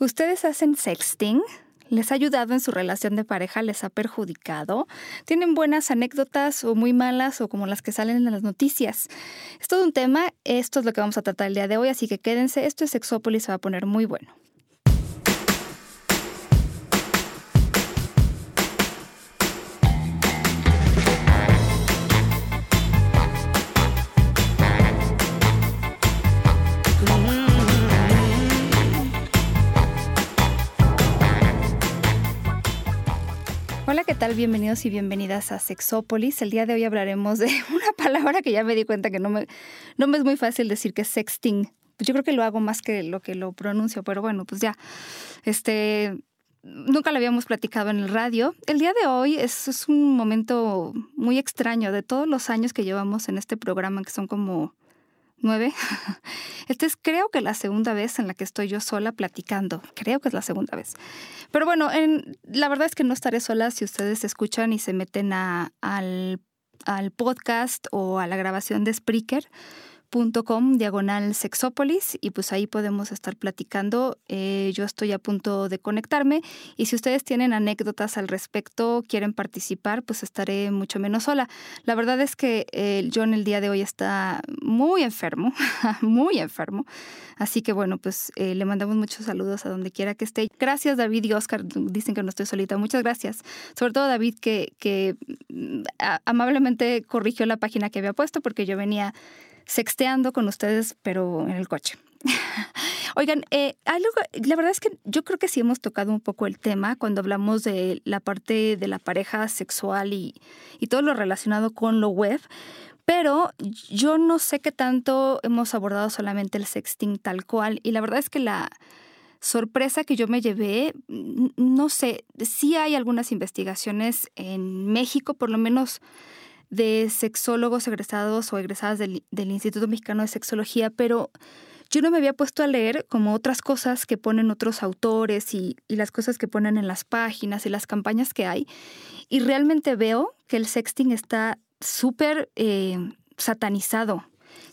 ¿Ustedes hacen sexting? ¿Les ha ayudado en su relación de pareja? ¿Les ha perjudicado? ¿Tienen buenas anécdotas o muy malas o como las que salen en las noticias? Es todo un tema, esto es lo que vamos a tratar el día de hoy, así que quédense, esto es Sexópolis, se va a poner muy bueno. Tal? Bienvenidos y bienvenidas a Sexópolis. El día de hoy hablaremos de una palabra que ya me di cuenta que no me, no me es muy fácil decir que es sexting. Pues yo creo que lo hago más que lo que lo pronuncio, pero bueno, pues ya. Este, nunca lo habíamos platicado en el radio. El día de hoy es, es un momento muy extraño de todos los años que llevamos en este programa, que son como nueve. Esta es creo que la segunda vez en la que estoy yo sola platicando. Creo que es la segunda vez. Pero bueno, en, la verdad es que no estaré sola si ustedes escuchan y se meten al, al podcast o a la grabación de Spreaker com diagonal sexópolis y pues ahí podemos estar platicando. Eh, yo estoy a punto de conectarme y si ustedes tienen anécdotas al respecto, quieren participar, pues estaré mucho menos sola. La verdad es que eh, John el día de hoy está muy enfermo, muy enfermo. Así que bueno, pues eh, le mandamos muchos saludos a donde quiera que esté. Gracias David y Oscar, dicen que no estoy solita. Muchas gracias. Sobre todo David que, que mm, amablemente corrigió la página que había puesto porque yo venía sexteando con ustedes, pero en el coche. Oigan, eh, la verdad es que yo creo que sí hemos tocado un poco el tema cuando hablamos de la parte de la pareja sexual y, y todo lo relacionado con lo web, pero yo no sé qué tanto hemos abordado solamente el sexting tal cual y la verdad es que la sorpresa que yo me llevé, no sé, sí hay algunas investigaciones en México, por lo menos de sexólogos egresados o egresadas del, Instituto Mexicano de Sexología, pero yo no me había puesto a leer como otras cosas que ponen otros autores y, las cosas que ponen en las páginas y las campañas que hay. Y realmente veo que el sexting está súper eh, satanizado.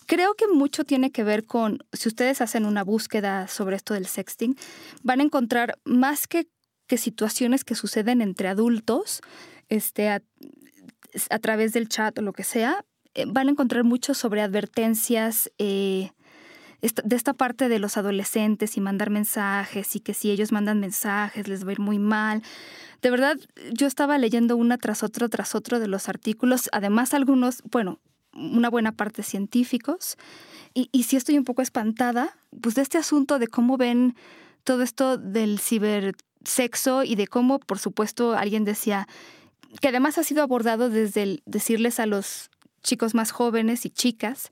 Creo que mucho tiene que ver con, si ustedes hacen una búsqueda sobre esto del sexting, van a encontrar más que, que situaciones que suceden entre adultos, este, través del chat o lo que sea, eh, van a encontrar mucho sobre advertencias eh, de esta parte de los adolescentes y mandar mensajes y que si ellos mandan mensajes les va a ir muy mal. De verdad, yo estaba leyendo una tras otro, tras otro de los artículos, además algunos, bueno, una buena parte científicos, y, y sí estoy un poco espantada, pues de este asunto de cómo ven todo esto del cibersexo y de cómo, por supuesto, alguien decía, que además ha sido abordado desde el decirles a los chicos más jóvenes y chicas,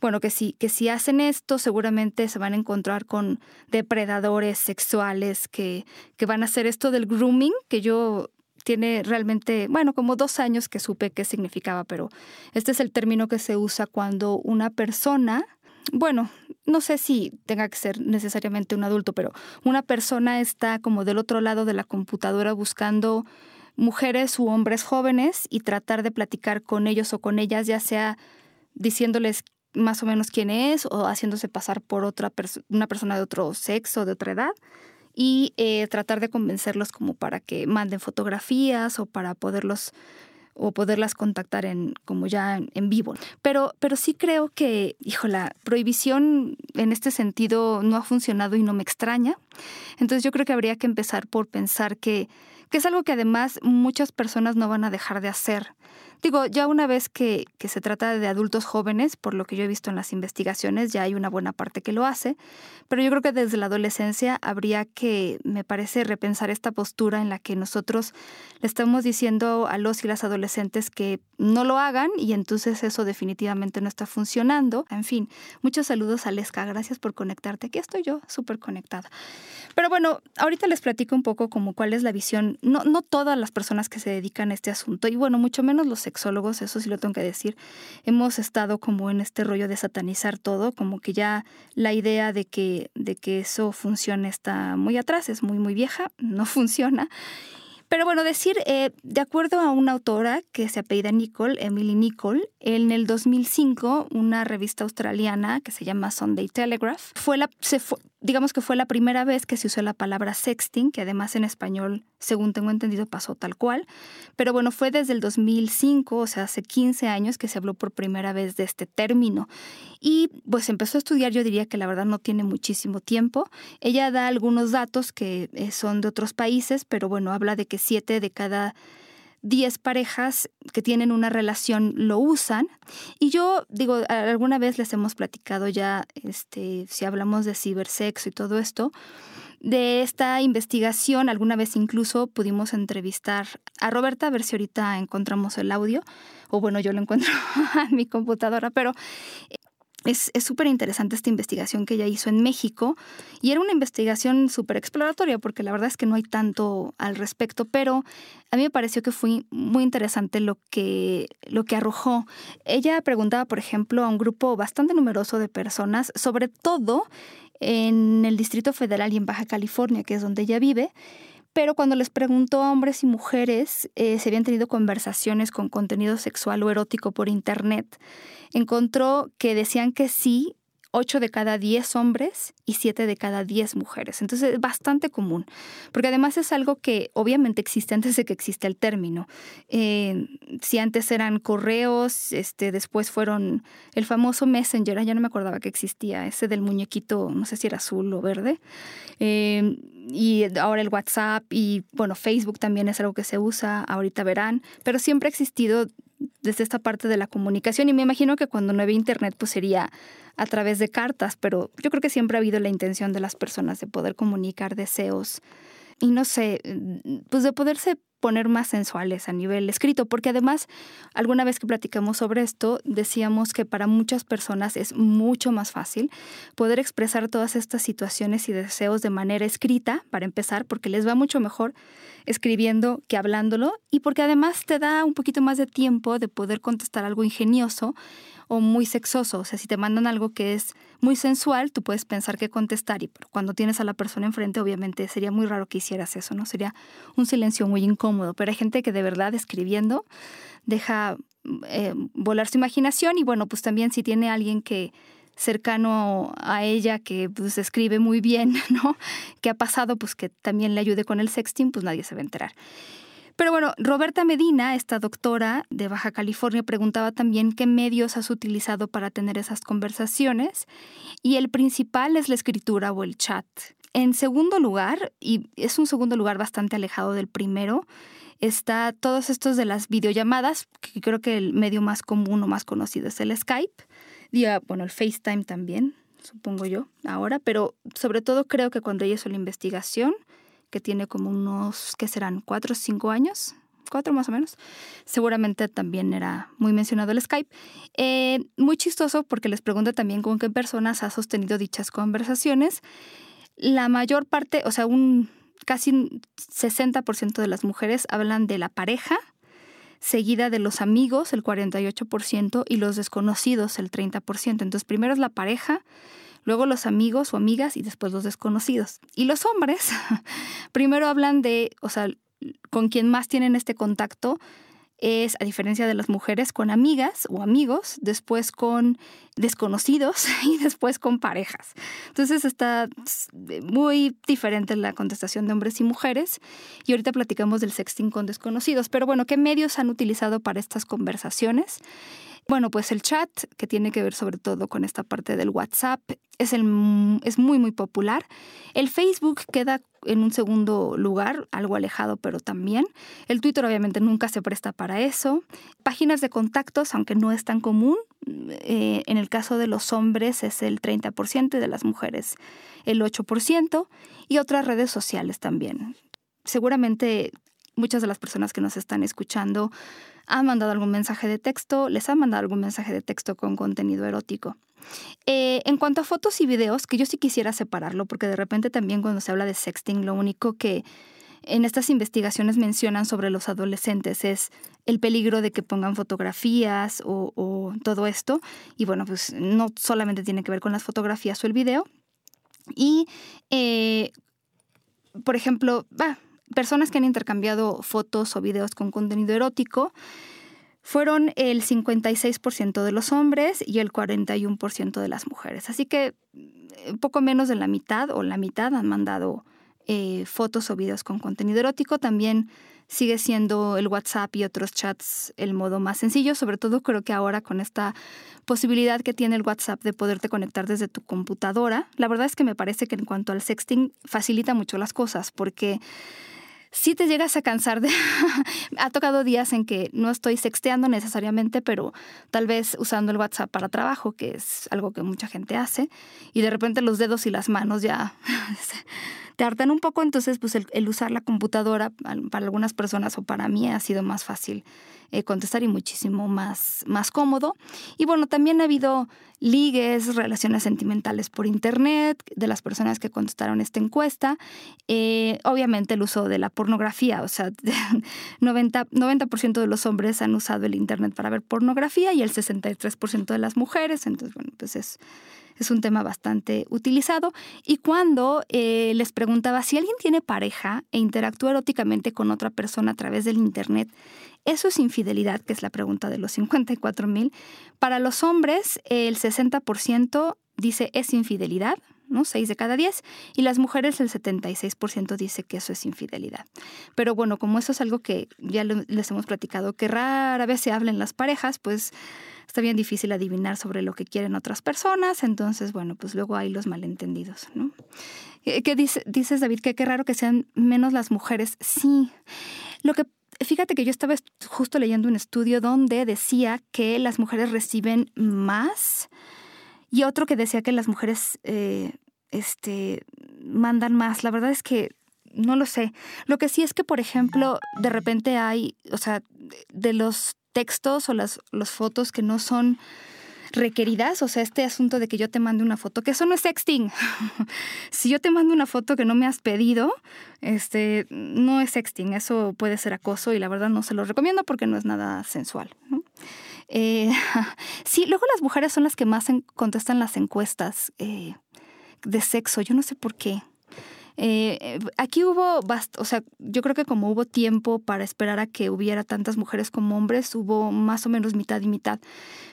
bueno, que si, que si hacen esto seguramente se van a encontrar con depredadores sexuales que, que van a hacer esto del grooming, que yo tiene realmente, bueno, como dos años que supe qué significaba, pero este es el término que se usa cuando una persona, bueno, no sé si tenga que ser necesariamente un adulto, pero una persona está como del otro lado de la computadora buscando mujeres u hombres jóvenes y tratar de platicar con ellos o con ellas, ya sea diciéndoles más o menos quién es o haciéndose pasar por otra una persona de otro sexo, de otra edad, y eh, tratar de convencerlos como para que manden fotografías o para poderlos o poderlas contactar en como ya en, vivo. Pero, pero sí creo que, hijo, la prohibición en este sentido no ha funcionado y no me extraña. Entonces yo creo que habría que empezar por pensar que que es algo que además muchas personas no van a dejar de hacer. Digo, ya una vez que, que, se trata de adultos jóvenes, por lo que yo he visto en las investigaciones, ya hay una buena parte que lo hace, pero yo creo que desde la adolescencia habría que, me parece, repensar esta postura en la que nosotros le estamos diciendo a los y las adolescentes que no lo hagan y entonces eso definitivamente no está funcionando. En fin, muchos saludos a Lesca, gracias por conectarte. Aquí estoy yo, súper conectada. Pero bueno, ahorita les platico un poco como cuál es la visión, no, no todas las personas que se dedican a este asunto, y bueno, mucho menos los sexólogos, eso sí lo tengo que decir, hemos estado como en este rollo de satanizar todo, como que ya la idea de que, de que eso funcione está muy atrás, es muy, muy vieja, no funciona. Pero bueno, decir, eh, de acuerdo a una autora que se apellida Nicole, Emily Nicole, en el 2005, una revista australiana que se llama Sunday Telegraph, fue la, se digamos que fue la primera vez que se usó la palabra sexting, que además en español, según tengo entendido, pasó tal cual. Pero bueno, fue desde el 2005, o sea, hace 15 años que se habló por primera vez de este término. Y pues empezó a estudiar, yo diría que la verdad no tiene muchísimo tiempo. Ella da algunos datos que eh, son de otros países, pero bueno, habla de que siete de cada 10 parejas que tienen una relación lo usan. Y yo digo, alguna vez les hemos platicado ya, este, si hablamos de cibersexo y todo esto, de esta investigación, alguna vez incluso pudimos entrevistar a Roberta, a ver si ahorita encontramos el audio, o bueno, yo lo encuentro en mi computadora, pero es súper interesante esta investigación que ella hizo en México y era una investigación súper exploratoria porque la verdad es que no hay tanto al respecto, pero a mí me pareció que fue muy interesante lo que, lo que arrojó. Ella preguntaba, por ejemplo, a un grupo bastante numeroso de personas, sobre todo en el Distrito Federal y en Baja California, que es donde ella vive, pero cuando les preguntó a hombres y mujeres eh, si habían tenido conversaciones con contenido sexual o erótico por Internet, encontró que decían que sí 8 de cada 10 hombres y 7 de cada 10 mujeres. Entonces es bastante común, porque además es algo que obviamente existe antes de que exista el término. Eh, si antes eran correos, este, después fueron el famoso Messenger, ya no me acordaba que existía, ese del muñequito, no sé si era azul o verde. Eh, y ahora el WhatsApp y bueno, Facebook también es algo que se usa, ahorita verán, pero siempre ha existido desde esta parte de la comunicación y me imagino que cuando no había internet pues sería a través de cartas, pero yo creo que siempre ha habido la intención de las personas de poder comunicar deseos y no sé, pues de poderse poner más sensuales a nivel escrito, porque además, alguna vez que platicamos sobre esto, decíamos que para muchas personas es mucho más fácil poder expresar todas estas situaciones y deseos de manera escrita, para empezar, porque les va mucho mejor escribiendo que hablándolo, y porque además te da un poquito más de tiempo de poder contestar algo ingenioso o muy sexoso. O sea, si te mandan algo que es muy sensual, tú puedes pensar qué contestar, y cuando tienes a la persona enfrente, obviamente sería muy raro que hicieras eso, ¿no? Sería un silencio muy incómodo. Pero hay gente que de verdad escribiendo deja eh, volar su imaginación y bueno, pues también si tiene alguien que cercano a ella que pues escribe muy bien, ¿no? Que ha pasado, pues que también le ayude con el sexting, pues nadie se va a enterar. Pero bueno, Roberta Medina, esta doctora de Baja California, preguntaba también qué medios has utilizado para tener esas conversaciones y el principal es la escritura o el chat. En segundo lugar, y es un segundo lugar bastante alejado del primero, está todos estos de las videollamadas, que creo que el medio más común o más conocido es el Skype, y bueno, el FaceTime también, supongo yo, ahora, pero sobre todo creo que cuando ella hizo la investigación, que tiene como unos, ¿qué serán? ¿Cuatro o cinco años? Cuatro más o menos. Seguramente también era muy mencionado el Skype. Eh, muy chistoso porque les pregunto también con qué personas ha sostenido dichas conversaciones. La mayor parte, o sea, un casi 60% de las mujeres hablan de la pareja, seguida de los amigos, el 48%, y los desconocidos, el 30%. Entonces, primero es la pareja, luego los amigos o amigas y después los desconocidos. Y los hombres primero hablan de, o sea, con quien más tienen este contacto es, a diferencia de las mujeres, con amigas o amigos, después con desconocidos y después con parejas. Entonces está muy diferente la contestación de hombres y mujeres. Y ahorita platicamos del sexting con desconocidos. Pero bueno, ¿qué medios han utilizado para estas conversaciones? Bueno, pues el chat, que tiene que ver sobre todo con esta parte del WhatsApp, es, el, es muy, muy popular. El Facebook queda en un segundo lugar, algo alejado, pero también. El Twitter obviamente nunca se presta para eso. Páginas de contactos, aunque no es tan común, eh, en el caso de los hombres es el 30% y de las mujeres el 8%, y otras redes sociales también. Seguramente muchas de las personas que nos están escuchando han mandado algún mensaje de texto, les han mandado algún mensaje de texto con contenido erótico. Eh, en cuanto a fotos y videos, que yo sí quisiera separarlo, porque de repente también cuando se habla de sexting, lo único que en estas investigaciones mencionan sobre los adolescentes es el peligro de que pongan fotografías o, todo esto. Y bueno, pues no solamente tiene que ver con las fotografías o el video. Y, eh, por ejemplo, personas que han intercambiado fotos o videos con contenido erótico, fueron el 56% de los hombres y el 41% de las mujeres. Así que eh, poco menos de la mitad o la mitad han mandado eh, fotos o videos con contenido erótico. También sigue siendo el WhatsApp y otros chats el modo más sencillo. Sobre todo creo que ahora con esta posibilidad que tiene el WhatsApp de poderte conectar desde tu computadora, la verdad es que me parece que en cuanto al sexting facilita mucho las cosas porque si te llegas a cansar de... ha tocado días en que no estoy sexteando necesariamente, pero tal vez usando el WhatsApp para trabajo, que es algo que mucha gente hace, y de repente los dedos y las manos ya te hartan un poco, entonces pues el, usar la computadora para algunas personas o para mí ha sido más fácil eh, contestar y muchísimo más, más cómodo. Y bueno, también ha habido ligues, relaciones sentimentales por internet de las personas que contestaron esta encuesta. Eh, obviamente el uso de la pornografía, o sea, 90%, 90 de los hombres han usado el internet para ver pornografía y el 63% de las mujeres, entonces bueno, pues es es un tema bastante utilizado. Y cuando eh, les preguntaba si alguien tiene pareja e interactúa eróticamente con otra persona a través del Internet, ¿eso es infidelidad? Que es la pregunta de los 54 mil. Para los hombres, el 60% dice es infidelidad, ¿no? 6 de cada 10, y las mujeres el 76% dice que eso es infidelidad. Pero bueno, como eso es algo que ya les hemos platicado, que rara vez se habla en las parejas, pues está bien difícil adivinar sobre lo que quieren otras personas, entonces, bueno, pues luego hay los malentendidos, ¿no? ¿Qué dices, David? Que qué raro que sean menos las mujeres. Sí, lo que fíjate que yo estaba justo leyendo un estudio donde decía que las mujeres reciben más y otro que decía que las mujeres eh, este, mandan más. La verdad es que no lo sé. Lo que sí es que, por ejemplo, de repente hay, o sea, de los textos o las fotos que no son requeridas, o sea, este asunto de que yo te mande una foto, que eso no es sexting. si yo te mando una foto que no me has pedido, este, no es sexting, eso puede ser acoso y la verdad no se lo recomiendo porque no es nada sensual. Eh, sí, luego las mujeres son las que más contestan las encuestas eh, de sexo, yo no sé por qué. Eh, aquí hubo, o sea, yo creo que como hubo tiempo para esperar a que hubiera tantas mujeres como hombres, hubo más o menos mitad y mitad.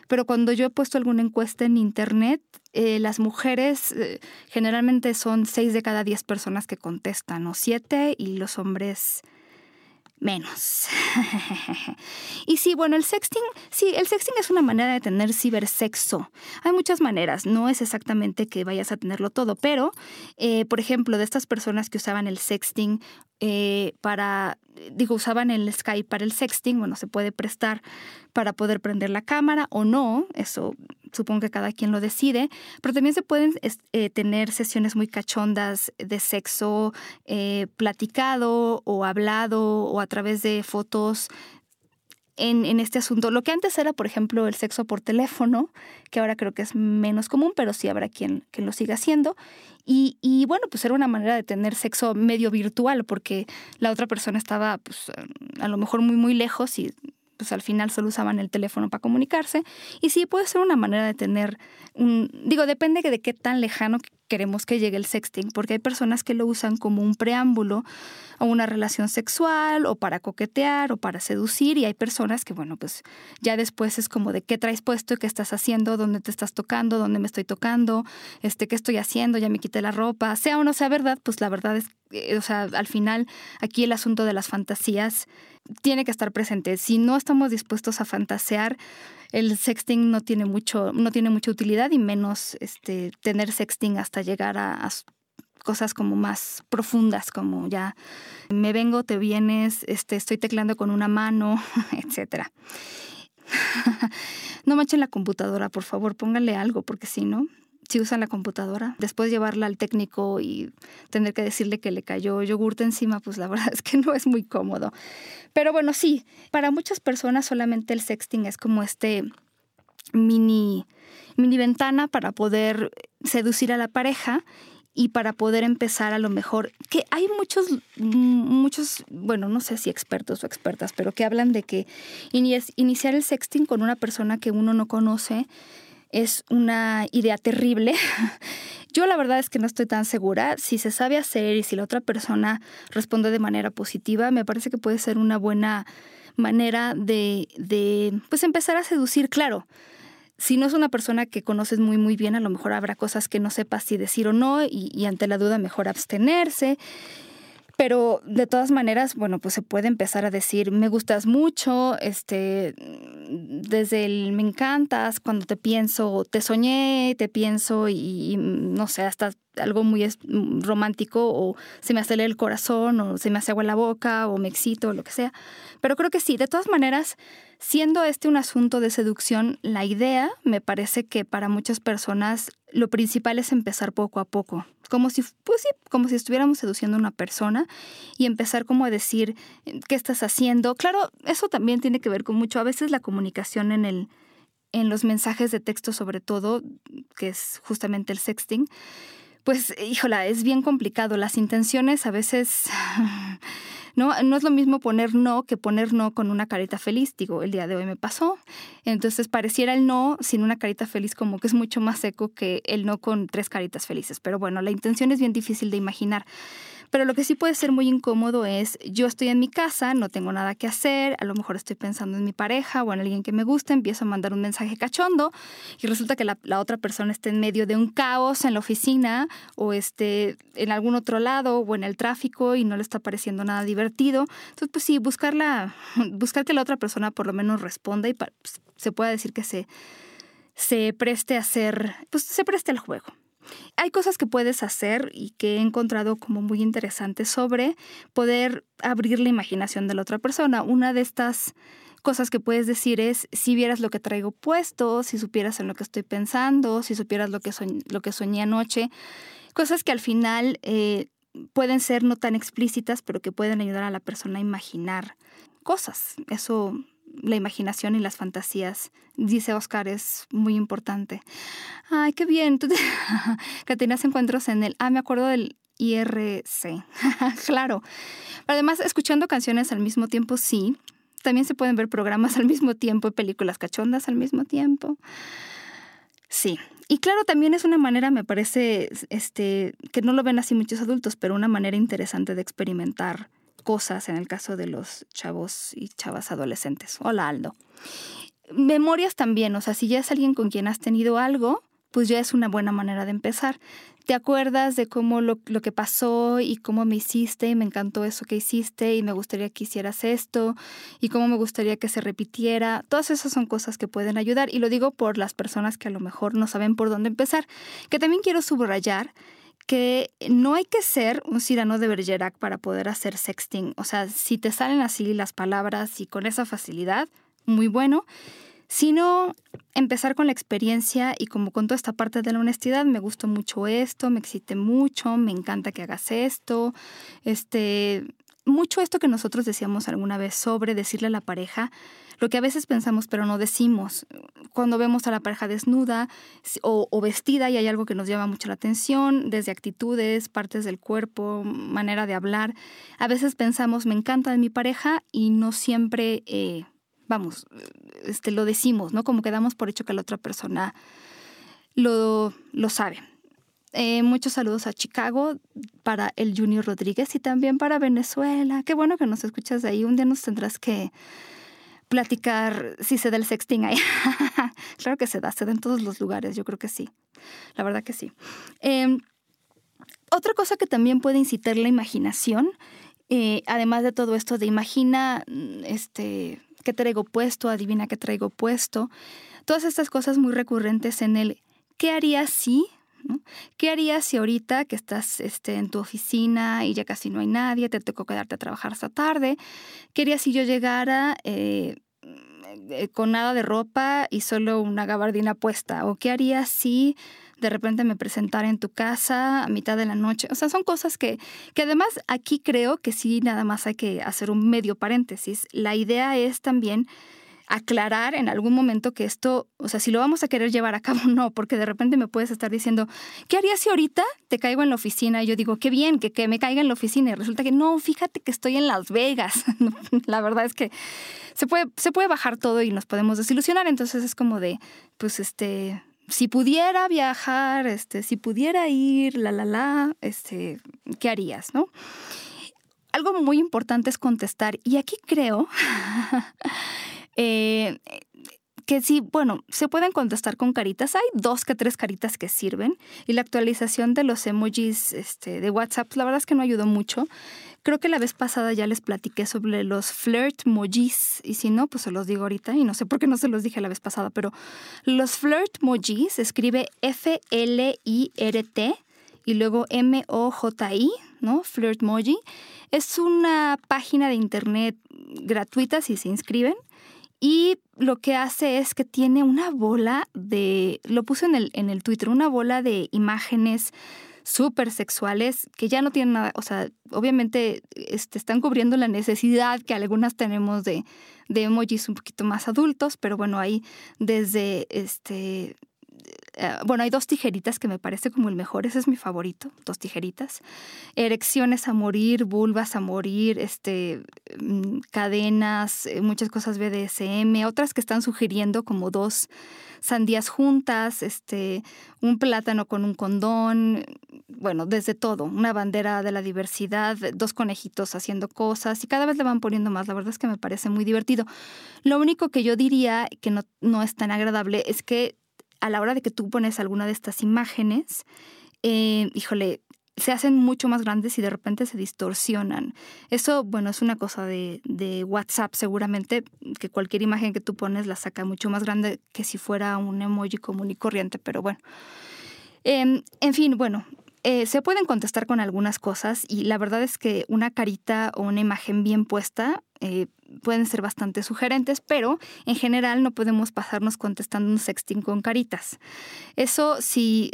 Pero cuando yo he puesto alguna encuesta en internet, eh, las mujeres eh, generalmente son seis de cada diez personas que contestan, o siete, y los hombres menos. y sí, bueno, el sexting, sí, el sexting es una manera de tener cibersexo. Hay muchas maneras, no es exactamente que vayas a tenerlo todo, pero, eh, por ejemplo, de estas personas que usaban el sexting eh, para, digo, usaban el Skype para el sexting, bueno, se puede prestar para poder prender la cámara o no, eso supongo que cada quien lo decide, pero también se pueden eh, tener sesiones muy cachondas de sexo eh, platicado o hablado o a través de fotos en, este asunto. Lo que antes era, por ejemplo, el sexo por teléfono, que ahora creo que es menos común, pero sí habrá quien, lo siga haciendo. Y, y, bueno, pues era una manera de tener sexo medio virtual, porque la otra persona estaba pues, a lo mejor muy, muy lejos y pues al final solo usaban el teléfono para comunicarse. Y sí, puede ser una manera de tener un, digo, depende de qué tan lejano queremos que llegue el sexting, porque hay personas que lo usan como un preámbulo a una relación sexual o para coquetear o para seducir y hay personas que, bueno, pues ya después es como de qué traes puesto, qué estás haciendo, dónde te estás tocando, dónde me estoy tocando, este, qué estoy haciendo, ya me quité la ropa, sea o no sea verdad, pues la verdad es, eh, o sea, al final aquí el asunto de las fantasías tiene que estar presente. Si no estamos dispuestos a fantasear, el sexting no tiene mucho, no tiene mucha utilidad y menos este, tener sexting hasta llegar a, cosas como más profundas, como ya me vengo, te vienes, este, estoy teclando con una mano, etcétera. no manchen la computadora, por favor, pónganle algo, porque si no, si usan la computadora, después llevarla al técnico y tener que decirle que le cayó yogurte encima, pues la verdad es que no es muy cómodo. Pero bueno, sí, para muchas personas solamente el sexting es como este mini, mini ventana para poder seducir a la pareja y para poder empezar a lo mejor, que hay muchos, muchos, bueno, no sé si expertos o expertas, pero que hablan de que iniciar el sexting con una persona que uno no conoce es una idea terrible. Yo la verdad es que no estoy tan segura. Si se sabe hacer y si la otra persona responde de manera positiva, me parece que puede ser una buena manera de, de pues empezar a seducir, claro. Si no es una persona que conoces muy muy bien, a lo mejor habrá cosas que no sepas si decir o no y, y ante la duda mejor abstenerse. Pero de todas maneras, bueno, pues se puede empezar a decir, me gustas mucho, este, desde el me encantas, cuando te pienso, te soñé, te pienso y, no sé, hasta algo muy romántico o se me acelera el corazón o se me hace agua la boca o me excito o lo que sea. Pero creo que sí, de todas maneras, siendo este un asunto de seducción, la idea me parece que para muchas personas lo principal es empezar poco a poco como si, pues sí, como si estuviéramos seduciendo a una persona y empezar como a decir, ¿qué estás haciendo? Claro, eso también tiene que ver con mucho, a veces la comunicación en el, en los mensajes de texto sobre todo, que es justamente el sexting, pues, híjola, es bien complicado. Las intenciones a veces No, no es lo mismo poner no que poner no con una carita feliz. Digo, el día de hoy me pasó. Entonces pareciera el no sin una carita feliz como que es mucho más seco que el no con tres caritas felices. Pero bueno, la intención es bien difícil de imaginar. Pero lo que sí puede ser muy incómodo es, yo estoy en mi casa, no tengo nada que hacer, a lo mejor estoy pensando en mi pareja o en alguien que me gusta, empiezo a mandar un mensaje cachondo y resulta que la, otra persona está en medio de un caos en la oficina o esté en algún otro lado o en el tráfico y no le está pareciendo nada divertido. Entonces, pues sí, buscarla, buscar que la otra persona por lo menos responda y pues, se pueda decir que se, se preste a hacer, pues se preste al juego. Hay cosas que puedes hacer y que he encontrado como muy interesantes sobre poder abrir la imaginación de la otra persona. Una de estas cosas que puedes decir es si vieras lo que traigo puesto, si supieras en lo que estoy pensando, si supieras lo que, lo que soñé anoche. Cosas que al final eh, pueden ser no tan explícitas, pero que pueden ayudar a la persona a imaginar cosas. Eso la imaginación y las fantasías, dice Oscar, es muy importante. Ay, qué bien. que tenías encuentros en el... Ah, me acuerdo del IRC. claro. Además, escuchando canciones al mismo tiempo, sí. También se pueden ver programas al mismo tiempo y películas cachondas al mismo tiempo. Sí. Y claro, también es una manera, me parece, este, que no lo ven así muchos adultos, pero una manera interesante de experimentar cosas en el caso de los chavos y chavas adolescentes. Hola Aldo. Memorias también, o sea, si ya es alguien con quien has tenido algo, pues ya es una buena manera de empezar. ¿Te acuerdas de cómo lo, lo, que pasó y cómo me hiciste y me encantó eso que hiciste y me gustaría que hicieras esto y cómo me gustaría que se repitiera? Todas esas son cosas que pueden ayudar y lo digo por las personas que a lo mejor no saben por dónde empezar. Que también quiero subrayar que no hay que ser un Cirano de Bergerac para poder hacer sexting. O sea, si te salen así las palabras y con esa facilidad, muy bueno. Sino empezar con la experiencia y como con toda esta parte de la honestidad, me gustó mucho esto, me excité mucho, me encanta que hagas esto, este, mucho esto que nosotros decíamos alguna vez sobre decirle a la pareja lo que a veces pensamos pero no decimos. Cuando vemos a la pareja desnuda o, vestida y hay algo que nos llama mucho la atención, desde actitudes, partes del cuerpo, manera de hablar, a veces pensamos me encanta de mi pareja y no siempre, eh, vamos, este, lo decimos, ¿no? Como que damos por hecho que la otra persona lo, lo sabe. Eh, muchos saludos a Chicago para el Junior Rodríguez y también para Venezuela. Qué bueno que nos escuchas de ahí. Un día nos tendrás que platicar si se da el sexting ahí. claro que se da, se da en todos los lugares, yo creo que sí. La verdad que sí. Em, otra cosa que también puede incitar la imaginación, eh, además de todo esto de imagina mm, este, qué traigo puesto, adivina qué traigo puesto, todas estas cosas muy recurrentes en el ¿qué haría si? ¿Qué harías si ahorita que estás este, en tu oficina y ya casi no hay nadie, te tocó quedarte a trabajar hasta tarde? ¿Qué harías si yo llegara eh, eh, con nada de ropa y solo una gabardina puesta? ¿O qué harías si de repente me presentara en tu casa a mitad de la noche? O sea, son cosas que, que además aquí creo que sí, nada más hay que hacer un medio paréntesis. La idea es también aclarar en algún momento que esto, o sea, si lo vamos a querer llevar a cabo, no, porque de repente me puedes estar diciendo, ¿qué harías si ahorita te caigo en la oficina? Y yo digo, qué bien, que, que me caiga en la oficina. Y resulta que no, fíjate que estoy en Las Vegas. la verdad es que se puede, se puede bajar todo y nos podemos desilusionar. Entonces es como de, pues este, si pudiera viajar, este, si pudiera ir, la, la, la, este, ¿qué harías, no? Algo muy importante es contestar, y aquí creo eh, que sí, bueno, se pueden contestar con caritas. Hay dos que tres caritas que sirven, y la actualización de los emojis este, de WhatsApp, la verdad es que no ayudó mucho. Creo que la vez pasada ya les platiqué sobre los flirt mojis y si no, pues se los digo ahorita y no sé por qué no se los dije la vez pasada, pero los flirt mojis se escribe F-L-I-R-T y luego M-O-J-I, ¿no? Flirtmoji. Es una página de internet gratuita si se inscriben y lo que hace es que tiene una bola de, lo puse en el, en el Twitter, una bola de imágenes súper sexuales que ya no tienen nada, o sea, obviamente este, están cubriendo la necesidad que algunas tenemos de, de emojis un poquito más adultos, pero bueno, hay desde este eh, bueno, hay dos tijeritas que me parece como el mejor, ese es mi favorito, dos tijeritas. Erecciones a morir, vulvas a morir, este, mm, cadenas, eh, muchas cosas BDSM, otras que están sugiriendo como dos sandías juntas, este, un plátano con un condón, bueno, desde todo, una bandera de la diversidad, dos conejitos haciendo cosas y cada vez le van poniendo más. La verdad es que me parece muy divertido. Lo único que yo diría que no, no es tan agradable es que a la hora de que tú pones alguna de estas imágenes, eh, híjole, se hacen mucho más grandes y de repente se distorsionan. Eso, bueno, es una cosa de, WhatsApp seguramente, que cualquier imagen que tú pones la saca mucho más grande que si fuera un emoji común y corriente, pero bueno. Em, en fin, bueno, eh, se pueden contestar con algunas cosas y la verdad es que una carita o una imagen bien puesta eh, pueden ser bastante sugerentes, pero en general no podemos pasarnos contestando un sexting con caritas. Eso si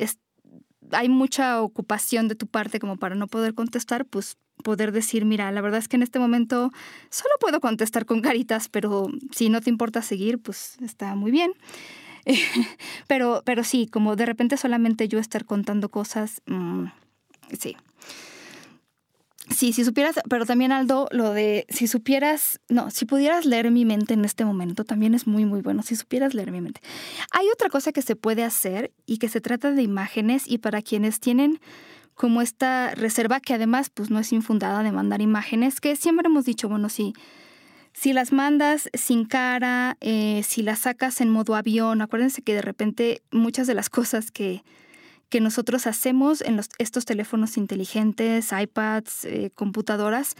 hay mucha ocupación de tu parte como para no poder contestar, pues poder decir, mira, la verdad es que en este momento solo puedo contestar con caritas, pero si no te importa seguir, pues está muy bien. pero, pero sí, como de repente solamente yo estar contando cosas, mm, sí. Sí, si supieras, pero también Aldo, lo de si supieras, no, si pudieras leer mi mente en este momento, también es muy, muy bueno, si supieras leer mi mente. Hay otra cosa que se puede hacer y que se trata de imágenes y para quienes tienen como esta reserva que además pues no es infundada de mandar imágenes, que siempre hemos dicho, bueno, sí. Si las mandas sin cara, eh, si las sacas en modo avión, acuérdense que de repente muchas de las cosas que, que nosotros hacemos en los, estos teléfonos inteligentes, iPads, eh, computadoras,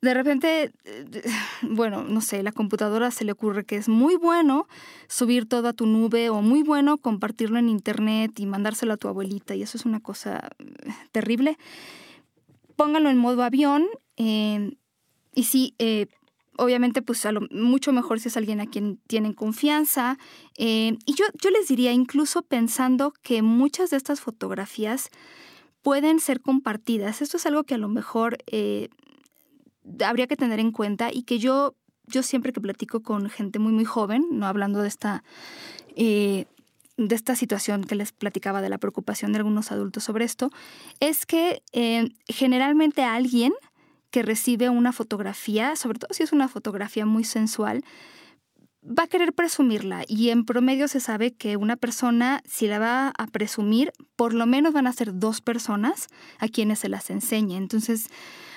de repente, eh, bueno, no sé, la computadora se le ocurre que es muy bueno subir todo a tu nube o muy bueno compartirlo en internet y mandárselo a tu abuelita y eso es una cosa terrible. Pónganlo en modo avión y sí, obviamente, pues a lo, mucho mejor si es alguien a quien tienen confianza. Eh, y yo, yo les diría, incluso pensando que muchas de estas fotografías pueden ser compartidas. Esto es algo que a lo mejor eh, habría que tener en cuenta y que yo, yo siempre que platico con gente muy, muy joven, no hablando de esta... Eh, de esta situación que les platicaba de la preocupación de algunos adultos sobre esto, es que generalmente alguien que recibe una fotografía, sobre todo si es una fotografía muy sensual, va a querer presumirla y en promedio se sabe que una persona, si la va a presumir, por lo menos van a ser dos personas a quienes se las enseñe. Entonces,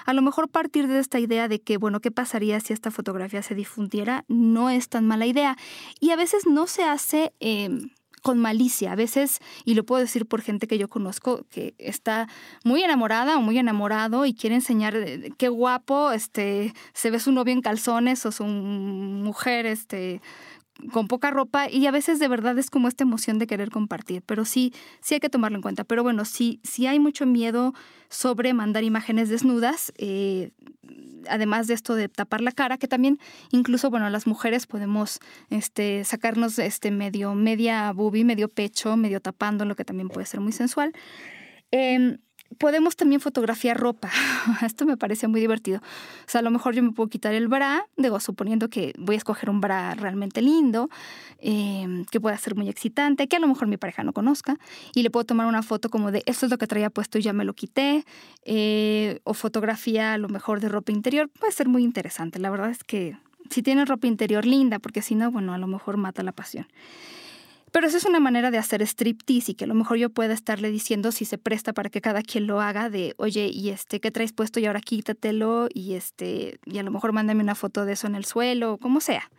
a lo mejor partir de esta idea de que, bueno, ¿qué pasaría si esta fotografía se difundiera? No es tan mala idea. Y a veces no se hace... Em, con malicia. A veces, y lo puedo decir por gente que yo conozco, que está muy enamorada o muy enamorado y quiere enseñar qué guapo este, se ve su novio en calzones o su mujer este, con poca ropa y a veces de verdad es como esta emoción de querer compartir, pero sí, sí hay que tomarlo en cuenta. Pero bueno, sí, sí hay mucho miedo sobre mandar imágenes desnudas, eh, además de esto de tapar la cara, que también incluso, bueno, las mujeres podemos este, sacarnos este medio, media boobie, medio pecho, medio tapando, lo que también puede ser muy sensual. Em, podemos también fotografiar ropa. Esto me parece muy divertido. O sea, a lo mejor yo me puedo quitar el bra, digo, suponiendo que voy a escoger un bra realmente lindo, em, que pueda ser muy excitante, que a lo mejor mi pareja no conozca, y le puedo tomar una foto como de esto es lo que traía puesto y ya me lo quité, eh, o fotografía a lo mejor de ropa interior. Puede ser muy interesante. La verdad es que si tienes ropa interior linda, porque si no, bueno, a lo mejor mata la pasión. Pero esa es una manera de hacer striptease y que a lo mejor yo pueda estarle diciendo si se presta para que cada quien lo haga de, oye, y este, ¿qué traes puesto? Y ahora quítatelo y este, y a lo mejor mándame una foto de eso en el suelo, como sea.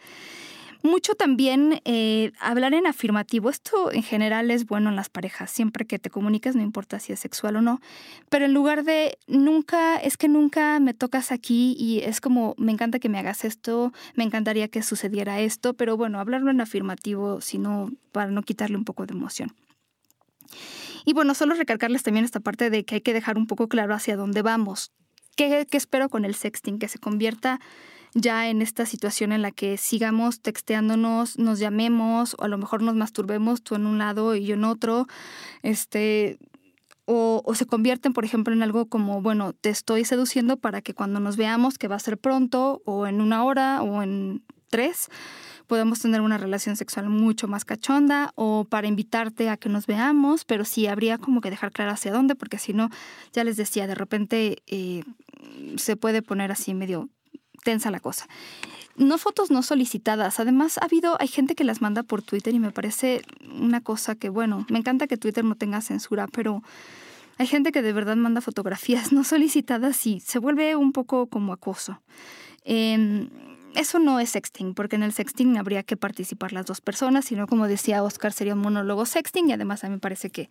Mucho también eh, hablar en afirmativo. Esto en general es bueno en las parejas, siempre que te comunicas, no importa si es sexual o no. Pero en lugar de nunca, es que nunca me tocas aquí y es como, me encanta que me hagas esto, me encantaría que sucediera esto, pero bueno, hablarlo en afirmativo, sino para no quitarle un poco de emoción. Y bueno, solo recalcarles también esta parte de que hay que dejar un poco claro hacia dónde vamos. ¿Qué, qué espero con el sexting? Que se convierta ya en esta situación en la que sigamos texteándonos, nos llamemos, o a lo mejor nos masturbemos tú en un lado y yo en otro, este, o, se convierten, por ejemplo, en algo como, bueno, te estoy seduciendo para que cuando nos veamos, que va a ser pronto, o en una hora, o en tres, podamos tener una relación sexual mucho más cachonda, o para invitarte a que nos veamos, pero sí habría como que dejar claro hacia dónde, porque si no, ya les decía, de repente eh, se puede poner así medio tensa la cosa. No fotos no solicitadas. Además, ha habido, hay gente que las manda por Twitter y me parece una cosa que, bueno, me encanta que Twitter no tenga censura, pero hay gente que de verdad manda fotografías no solicitadas y se vuelve un poco como acoso. Em, eso no es sexting, porque en el sexting habría que participar las dos personas, sino como decía Oscar, sería un monólogo sexting y además a mí me parece que,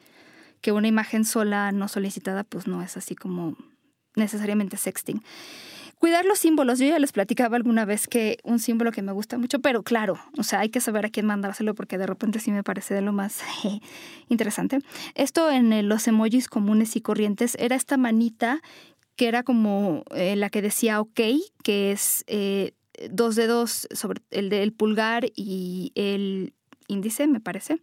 que una imagen sola no solicitada pues no es así como necesariamente sexting. Cuidar los símbolos. Yo ya les platicaba alguna vez que un símbolo que me gusta mucho, pero claro, o sea, hay que saber a quién mandárselo porque de repente sí me parece de lo más interesante. Esto en los emojis comunes y corrientes era esta manita que era como eh, la que decía ok, que es eh, dos dedos sobre el del pulgar y el índice, me parece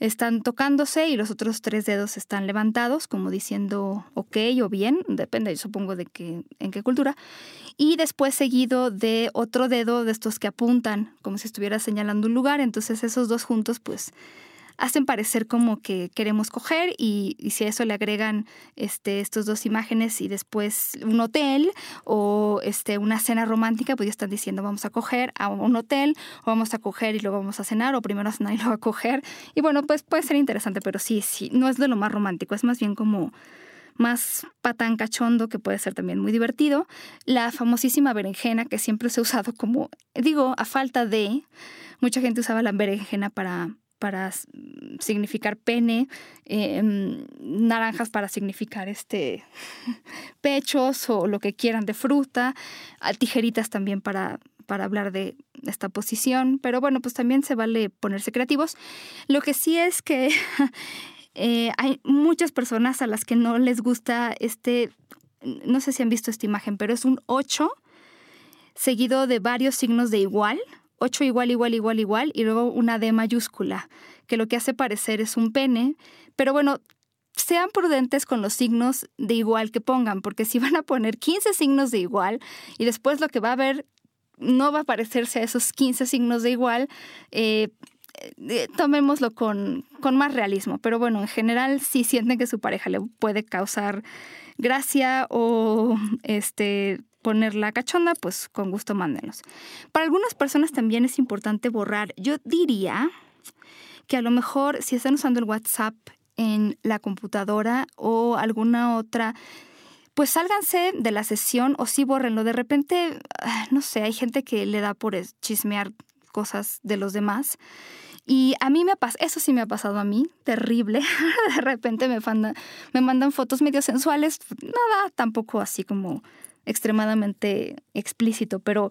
están tocándose y los otros tres dedos están levantados, como diciendo ok o bien, depende, supongo, de qué, en qué cultura. Y después seguido de otro dedo de estos que apuntan, como si estuviera señalando un lugar. Entonces esos dos juntos, pues hacen parecer como que queremos coger y, si a eso le agregan este, estos dos imágenes y después un hotel o este, una cena romántica, pues ya están diciendo vamos a coger a un hotel o vamos a coger y luego vamos a cenar o primero a cenar y luego a coger. Y bueno, pues puede ser interesante, pero sí, sí, no es de lo más romántico, es más bien como más patán cachondo, que puede ser también muy divertido. La famosísima berenjena, que siempre se ha usado como, digo, a falta de, mucha gente usaba la berenjena para para significar pene, em, naranjas para significar este pechos o lo que quieran de fruta, tijeritas también para, para hablar de esta posición, pero bueno, pues también se vale ponerse creativos. Lo que sí es que eh, hay muchas personas a las que no les gusta este, no sé si han visto esta imagen, pero es un 8 seguido de varios signos de igual 8 igual, igual, igual, igual, y luego una D mayúscula, que lo que hace parecer es un pene. Pero bueno, sean prudentes con los signos de igual que pongan, porque si van a poner 15 signos de igual y después lo que va a ver no va a parecerse a esos 15 signos de igual, eh, eh, tomémoslo con, con más realismo. Pero bueno, en general, si sienten que su pareja le puede causar gracia o este poner la cachonda, pues con gusto mándenlos. Para algunas personas también es importante borrar. Yo diría que a lo mejor si están usando el WhatsApp en la computadora o alguna otra, pues sálganse de la sesión o sí bórrenlo. De repente, ah, no sé, hay gente que le da por chismear cosas de los demás. Y a mí me pasa, eso sí me ha pasado a mí, terrible. de repente me mandan fotos medio sensuales, nada tampoco así como extremadamente explícito, pero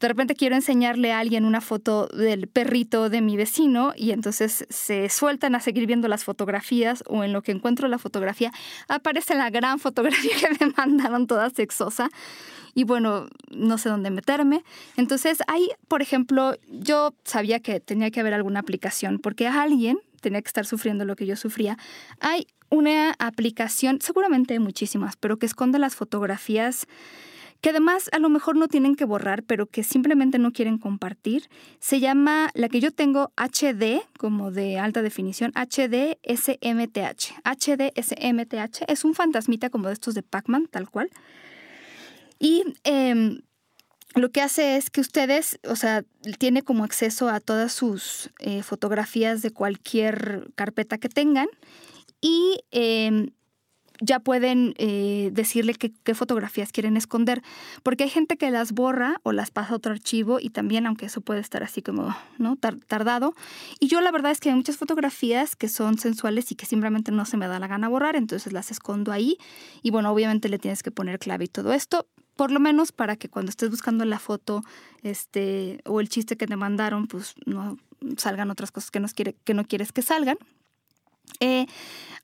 de repente quiero enseñarle a alguien una foto del perrito de mi vecino y entonces se sueltan a seguir viendo las fotografías o en lo que encuentro la fotografía aparece la gran fotografía que me mandaron toda sexosa y bueno, no sé dónde meterme. Entonces hay, por ejemplo, yo sabía que tenía que haber alguna aplicación porque alguien tenía que estar sufriendo lo que yo sufría. Hay una aplicación, seguramente hay muchísimas, pero que esconde las fotografías que además a lo mejor no tienen que borrar, pero que simplemente no quieren compartir. Se llama, la que yo tengo, HD, como de alta definición, HDSMTH. HDSMTH es un fantasmita como de estos de Pac-Man, tal cual. Y em, lo que hace es que ustedes, o sea, tiene como acceso a todas sus eh, fotografías de cualquier carpeta que tengan y em, ya pueden eh, decirle qué, fotografías quieren esconder, porque hay gente que las borra o las pasa a otro archivo y también, aunque eso puede estar así como ¿no? tardado. Y yo la verdad es que hay muchas fotografías que son sensuales y que simplemente no se me da la gana borrar, entonces las escondo ahí. Y bueno, obviamente le tienes que poner clave y todo esto, por lo menos para que cuando estés buscando la foto este, o el chiste que te mandaron, pues no salgan otras cosas que no, quieres que salgan. Eh,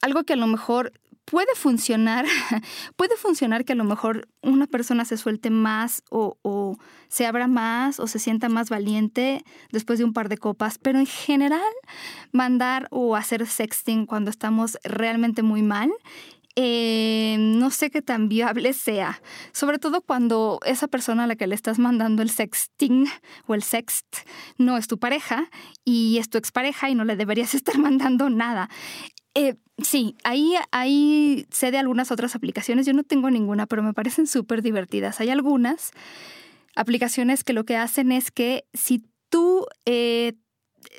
algo que a lo mejor puede funcionar, puede funcionar que a lo mejor una persona se suelte más o, se abra más o se sienta más valiente después de un par de copas, pero en general mandar o hacer sexting cuando estamos realmente muy mal eh, no sé qué tan viable sea, sobre todo cuando esa persona a la que le estás mandando el sexting o el sext no es tu pareja y es tu expareja y no le deberías estar mandando nada. Eh, sí, ahí, ahí sé de algunas otras aplicaciones, yo no tengo ninguna, pero me parecen súper divertidas. Hay algunas aplicaciones que lo que hacen es que si tú eh,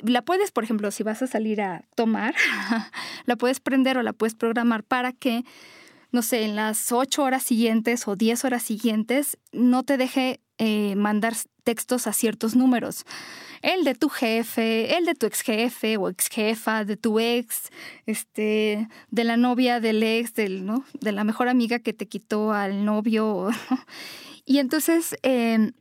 la puedes, por ejemplo, si vas a salir a tomar, la puedes prender o la puedes programar para que, no sé, en las ocho horas siguientes o diez horas siguientes no te deje eh, mandar textos a ciertos números. El de tu jefe, el de tu ex jefe o ex jefa, de tu ex, este, de la novia del ex, del, ¿no? de la mejor amiga que te quitó al novio. Y entonces em,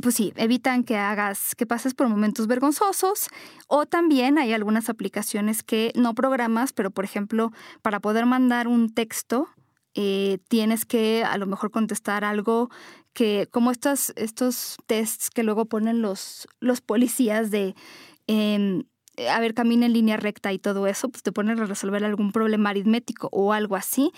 pues sí, evitan que hagas, que pases por momentos vergonzosos. O también hay algunas aplicaciones que no programas, pero por ejemplo, para poder mandar un texto, eh, tienes que a lo mejor contestar algo que, como estos, estos tests que luego ponen los, los policías de em, a ver, camina en línea recta y todo eso, pues te ponen a resolver algún problema aritmético o algo así.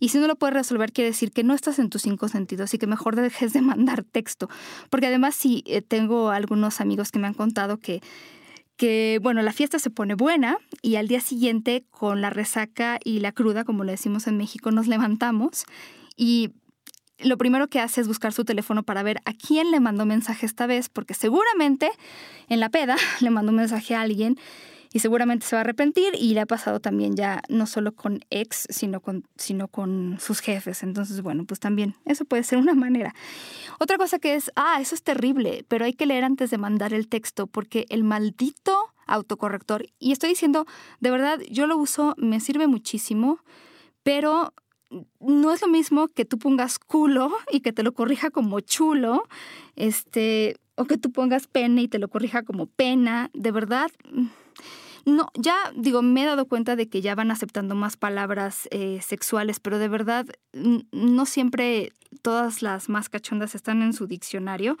Y si no lo puedes resolver, quiere decir que no estás en tus cinco sentidos y que mejor dejes de mandar texto. Porque además, sí, eh, tengo algunos amigos que me han contado que que, bueno, la fiesta se pone buena y al día siguiente con la resaca y la cruda, como le decimos en México, nos levantamos y lo primero que hace es buscar su teléfono para ver a quién le mandó mensaje esta vez, porque seguramente en la peda le mandó un mensaje a alguien y seguramente se va a arrepentir y le ha pasado también ya no solo con ex, sino con, sino con sus jefes. Entonces, bueno, pues también eso puede ser una manera. Otra cosa que es, ah, eso es terrible, pero hay que leer antes de mandar el texto porque el maldito autocorrector, y estoy diciendo, de verdad, yo lo uso, me sirve muchísimo, pero no es lo mismo que tú pongas culo y que te lo corrija como chulo, este, o que tú pongas pena y te lo corrija como pena, de verdad. No, ya digo, me he dado cuenta de que ya van aceptando más palabras eh, sexuales, pero de verdad no siempre todas las más cachondas están en su diccionario.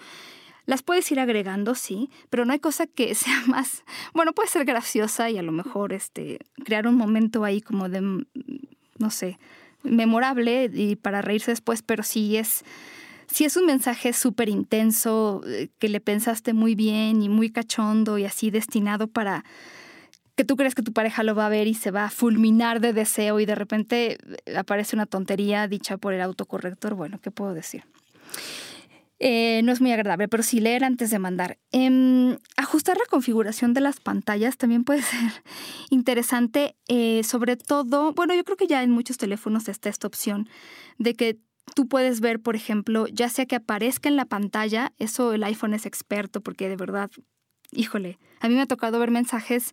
Las puedes ir agregando, sí, pero no hay cosa que sea más, bueno, puede ser graciosa y a lo mejor este, crear un momento ahí como de, no sé, memorable y para reírse después, pero sí es, sí es un mensaje súper intenso, eh, que le pensaste muy bien y muy cachondo y así destinado para que tú crees que tu pareja lo va a ver y se va a fulminar de deseo y de repente eh, aparece una tontería dicha por el autocorrector. Bueno, ¿qué puedo decir? Eh, no es muy agradable, pero sí leer antes de mandar. Em, ajustar la configuración de las pantallas también puede ser interesante, eh, sobre todo, bueno, yo creo que ya en muchos teléfonos está esta opción de que tú puedes ver, por ejemplo, ya sea que aparezca en la pantalla, eso el iPhone es experto porque de verdad, híjole, a mí me ha tocado ver mensajes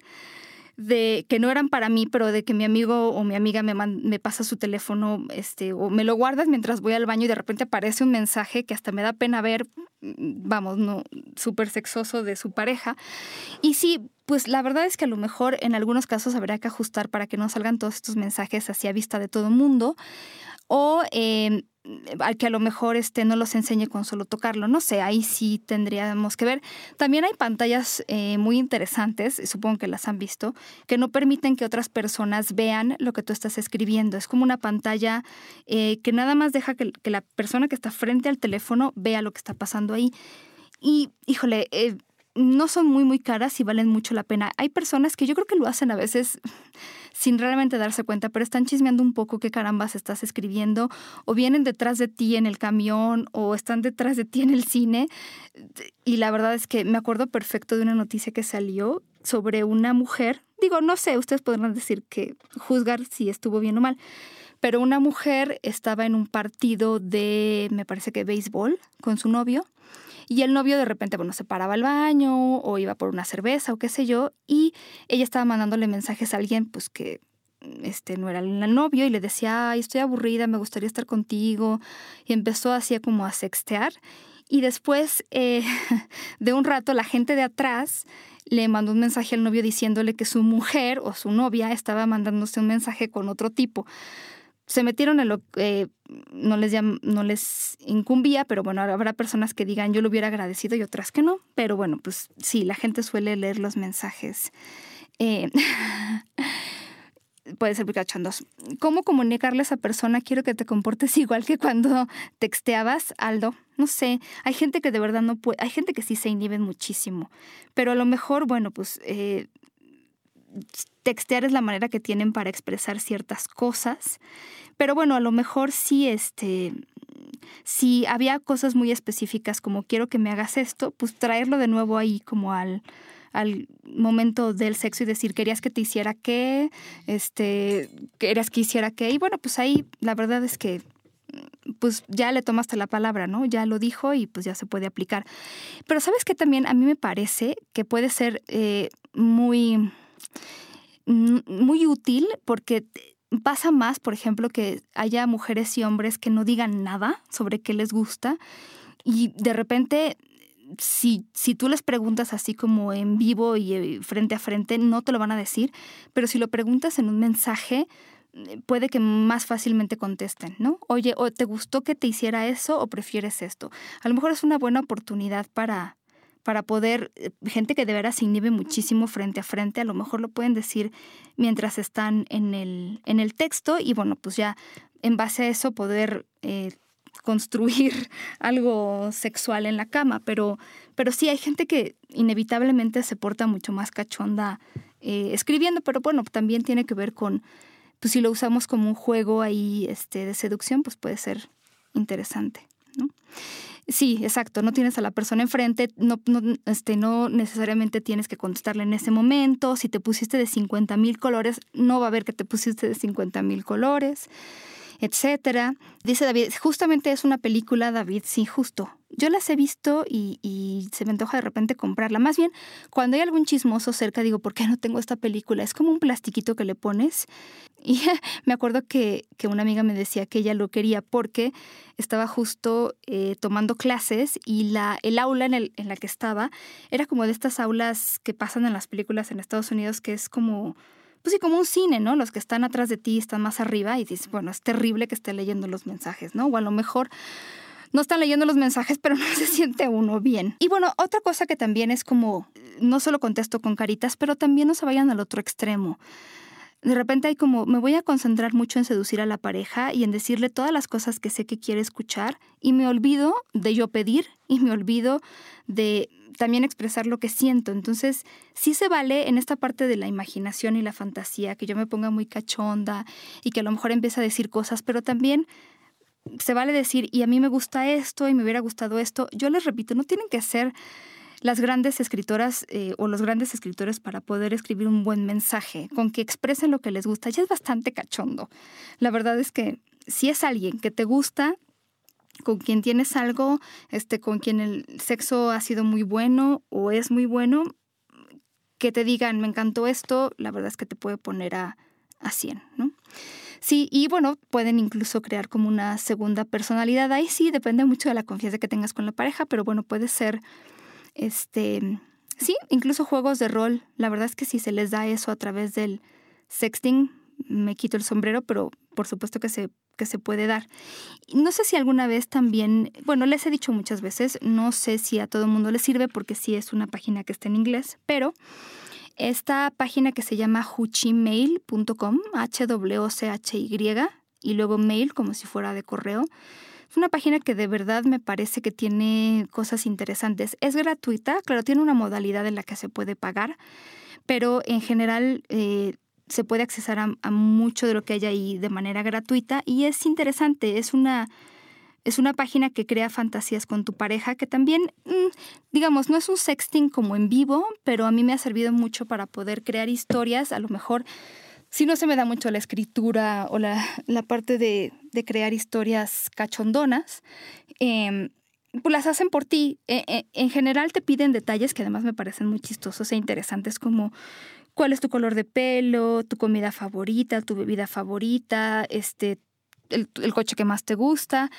de que no eran para mí, pero de que mi amigo o mi amiga me, me pasa su teléfono este, o me lo guardas mientras voy al baño y de repente aparece un mensaje que hasta me da pena ver, mm, vamos, no, súper sexoso de su pareja. Y sí, pues la verdad es que a lo mejor en algunos casos habría que ajustar para que no salgan todos estos mensajes así a vista de todo mundo. O eh, al que a lo mejor este no los enseñe con solo tocarlo. No sé, ahí sí tendríamos que ver. También hay pantallas eh, muy interesantes, supongo que las han visto, que no permiten que otras personas vean lo que tú estás escribiendo. Es como una pantalla eh, que nada más deja que, la persona que está frente al teléfono vea lo que está pasando ahí. Y, híjole, eh, no son muy, muy caras y valen mucho la pena. Hay personas que yo creo que lo hacen a veces sin realmente darse cuenta, pero están chismeando un poco qué carambas estás escribiendo, o vienen detrás de ti en el camión, o están detrás de ti en el cine. Y la verdad es que me acuerdo perfecto de una noticia que salió sobre una mujer. Digo, no sé, ustedes podrán decir que juzgar si estuvo bien o mal. Pero una mujer estaba en un partido de, me parece que béisbol, con su novio y el novio de repente, bueno, se paraba al baño o iba por una cerveza o qué sé yo, y ella estaba mandándole mensajes a alguien, pues que este no era el novio y le decía, ay, estoy aburrida, me gustaría estar contigo. Y empezó así como a sextear. Y después eh, de un rato la gente de atrás le mandó un mensaje al novio diciéndole que su mujer o su novia estaba mandándose un mensaje con otro tipo se metieron en lo que no, les no les incumbía, pero bueno, habrá personas que digan yo lo hubiera agradecido y otras que no. Pero bueno, pues sí, la gente suele leer los mensajes. Eh, puede ser cachondos. ¿Cómo comunicarle a esa persona? Quiero que te comportes igual que cuando texteabas, Aldo. No sé, hay gente que de verdad no puede, hay gente que sí se inhibe muchísimo, pero a lo mejor, bueno, pues eh, textear es la manera que tienen para expresar ciertas cosas. Pero bueno, a lo mejor sí, este, si había cosas muy específicas como quiero que me hagas esto, pues traerlo de nuevo ahí como al, al momento del sexo y decir, querías que te hiciera qué, este, querías que hiciera qué. Y bueno, pues ahí la verdad es que pues ya le tomaste la palabra, ¿no? Ya lo dijo y pues ya se puede aplicar. Pero sabes que también a mí me parece que puede ser eh, muy muy útil porque pasa más, por ejemplo, que haya mujeres y hombres que no digan nada sobre qué les gusta y de repente si, si tú les preguntas así como en vivo y eh, frente a frente, no te lo van a decir, pero si lo preguntas en un mensaje, eh, puede que más fácilmente contesten, ¿no? Oye, ¿o te gustó que te hiciera eso o prefieres esto? A lo mejor es una buena oportunidad para, para poder, eh, gente que de veras se inhibe muchísimo frente a frente, a lo mejor lo pueden decir mientras están en el, en el texto y bueno, pues ya en base a eso poder eh, construir algo sexual en la cama, pero, pero sí hay gente que inevitablemente se porta mucho más cachonda eh, escribiendo, pero bueno, también tiene que ver con, pues si lo usamos como un juego ahí este, de seducción, pues puede ser interesante, ¿no? Sí, exacto, no tienes a la persona enfrente, no, no, este, no necesariamente tienes que contestarle en ese momento. Si te pusiste de 50 mil colores, no va a ver que te pusiste de 50 mil colores, etcétera. Dice David, justamente es una película, David, sí, justo. Yo las he visto y, se me antoja de repente comprarla. Más bien, cuando hay algún chismoso cerca, digo, ¿por qué no tengo esta película? Es como un plastiquito que le pones. Y me acuerdo que, una amiga me decía que ella lo quería porque estaba justo eh, tomando clases y la, el aula en, el, en la que estaba era como de estas aulas que pasan en las películas en Estados Unidos, que es como pues sí, como un cine, ¿no? Los que están atrás de ti están más arriba y dices, bueno, es terrible que esté leyendo los mensajes, ¿no? O a lo mejor no están leyendo los mensajes, pero no se siente uno bien. Y bueno, otra cosa que también es como, no solo contesto con caritas, pero también no se vayan al otro extremo. De repente hay como, me voy a concentrar mucho en seducir a la pareja y en decirle todas las cosas que sé que quiere escuchar y me olvido de yo pedir y me olvido de también expresar lo que siento. Entonces, sí se vale en esta parte de la imaginación y la fantasía, que yo me ponga muy cachonda y que a lo mejor empiece a decir cosas, pero también se vale decir, y a mí me gusta esto y me hubiera gustado esto. Yo les repito, no tienen que ser las grandes escritoras eh, o los grandes escritores para poder escribir un buen mensaje, con que expresen lo que les gusta, ya es bastante cachondo. La verdad es que si es alguien que te gusta, con quien tienes algo, este, con quien el sexo ha sido muy bueno o es muy bueno, que te digan, me encantó esto, la verdad es que te puede poner a, a 100, ¿no? Sí, y bueno, pueden incluso crear como una segunda personalidad. Ahí sí, depende mucho de la confianza que tengas con la pareja, pero bueno, puede ser, este, sí, incluso juegos de rol. La verdad es que si se les da eso a través del sexting, me quito el sombrero, pero por supuesto que se, que se puede dar. No sé si alguna vez también, bueno, les he dicho muchas veces, no sé si a todo el mundo les sirve porque sí es una página que está en inglés, pero esta página que se llama huchimail.com, H-W-C-H-Y, y luego mail como si fuera de correo, Es una página que de verdad me parece que tiene cosas interesantes. Es gratuita, claro, tiene una modalidad en la que se puede pagar, pero en general eh, se puede accesar a, mucho de lo que hay ahí de manera gratuita y es interesante, es una... Es una página que crea fantasías con tu pareja, que también, mm, digamos, no es un sexting como en vivo, pero a mí me ha servido mucho para poder crear historias, a lo mejor si no se me da mucho la escritura o la, parte de, crear historias cachondonas, em, pues las hacen por ti. E, e, en general te piden detalles que además me parecen muy chistosos e interesantes, como cuál es tu color de pelo, tu comida favorita, tu bebida favorita, este, el, coche que más te gusta,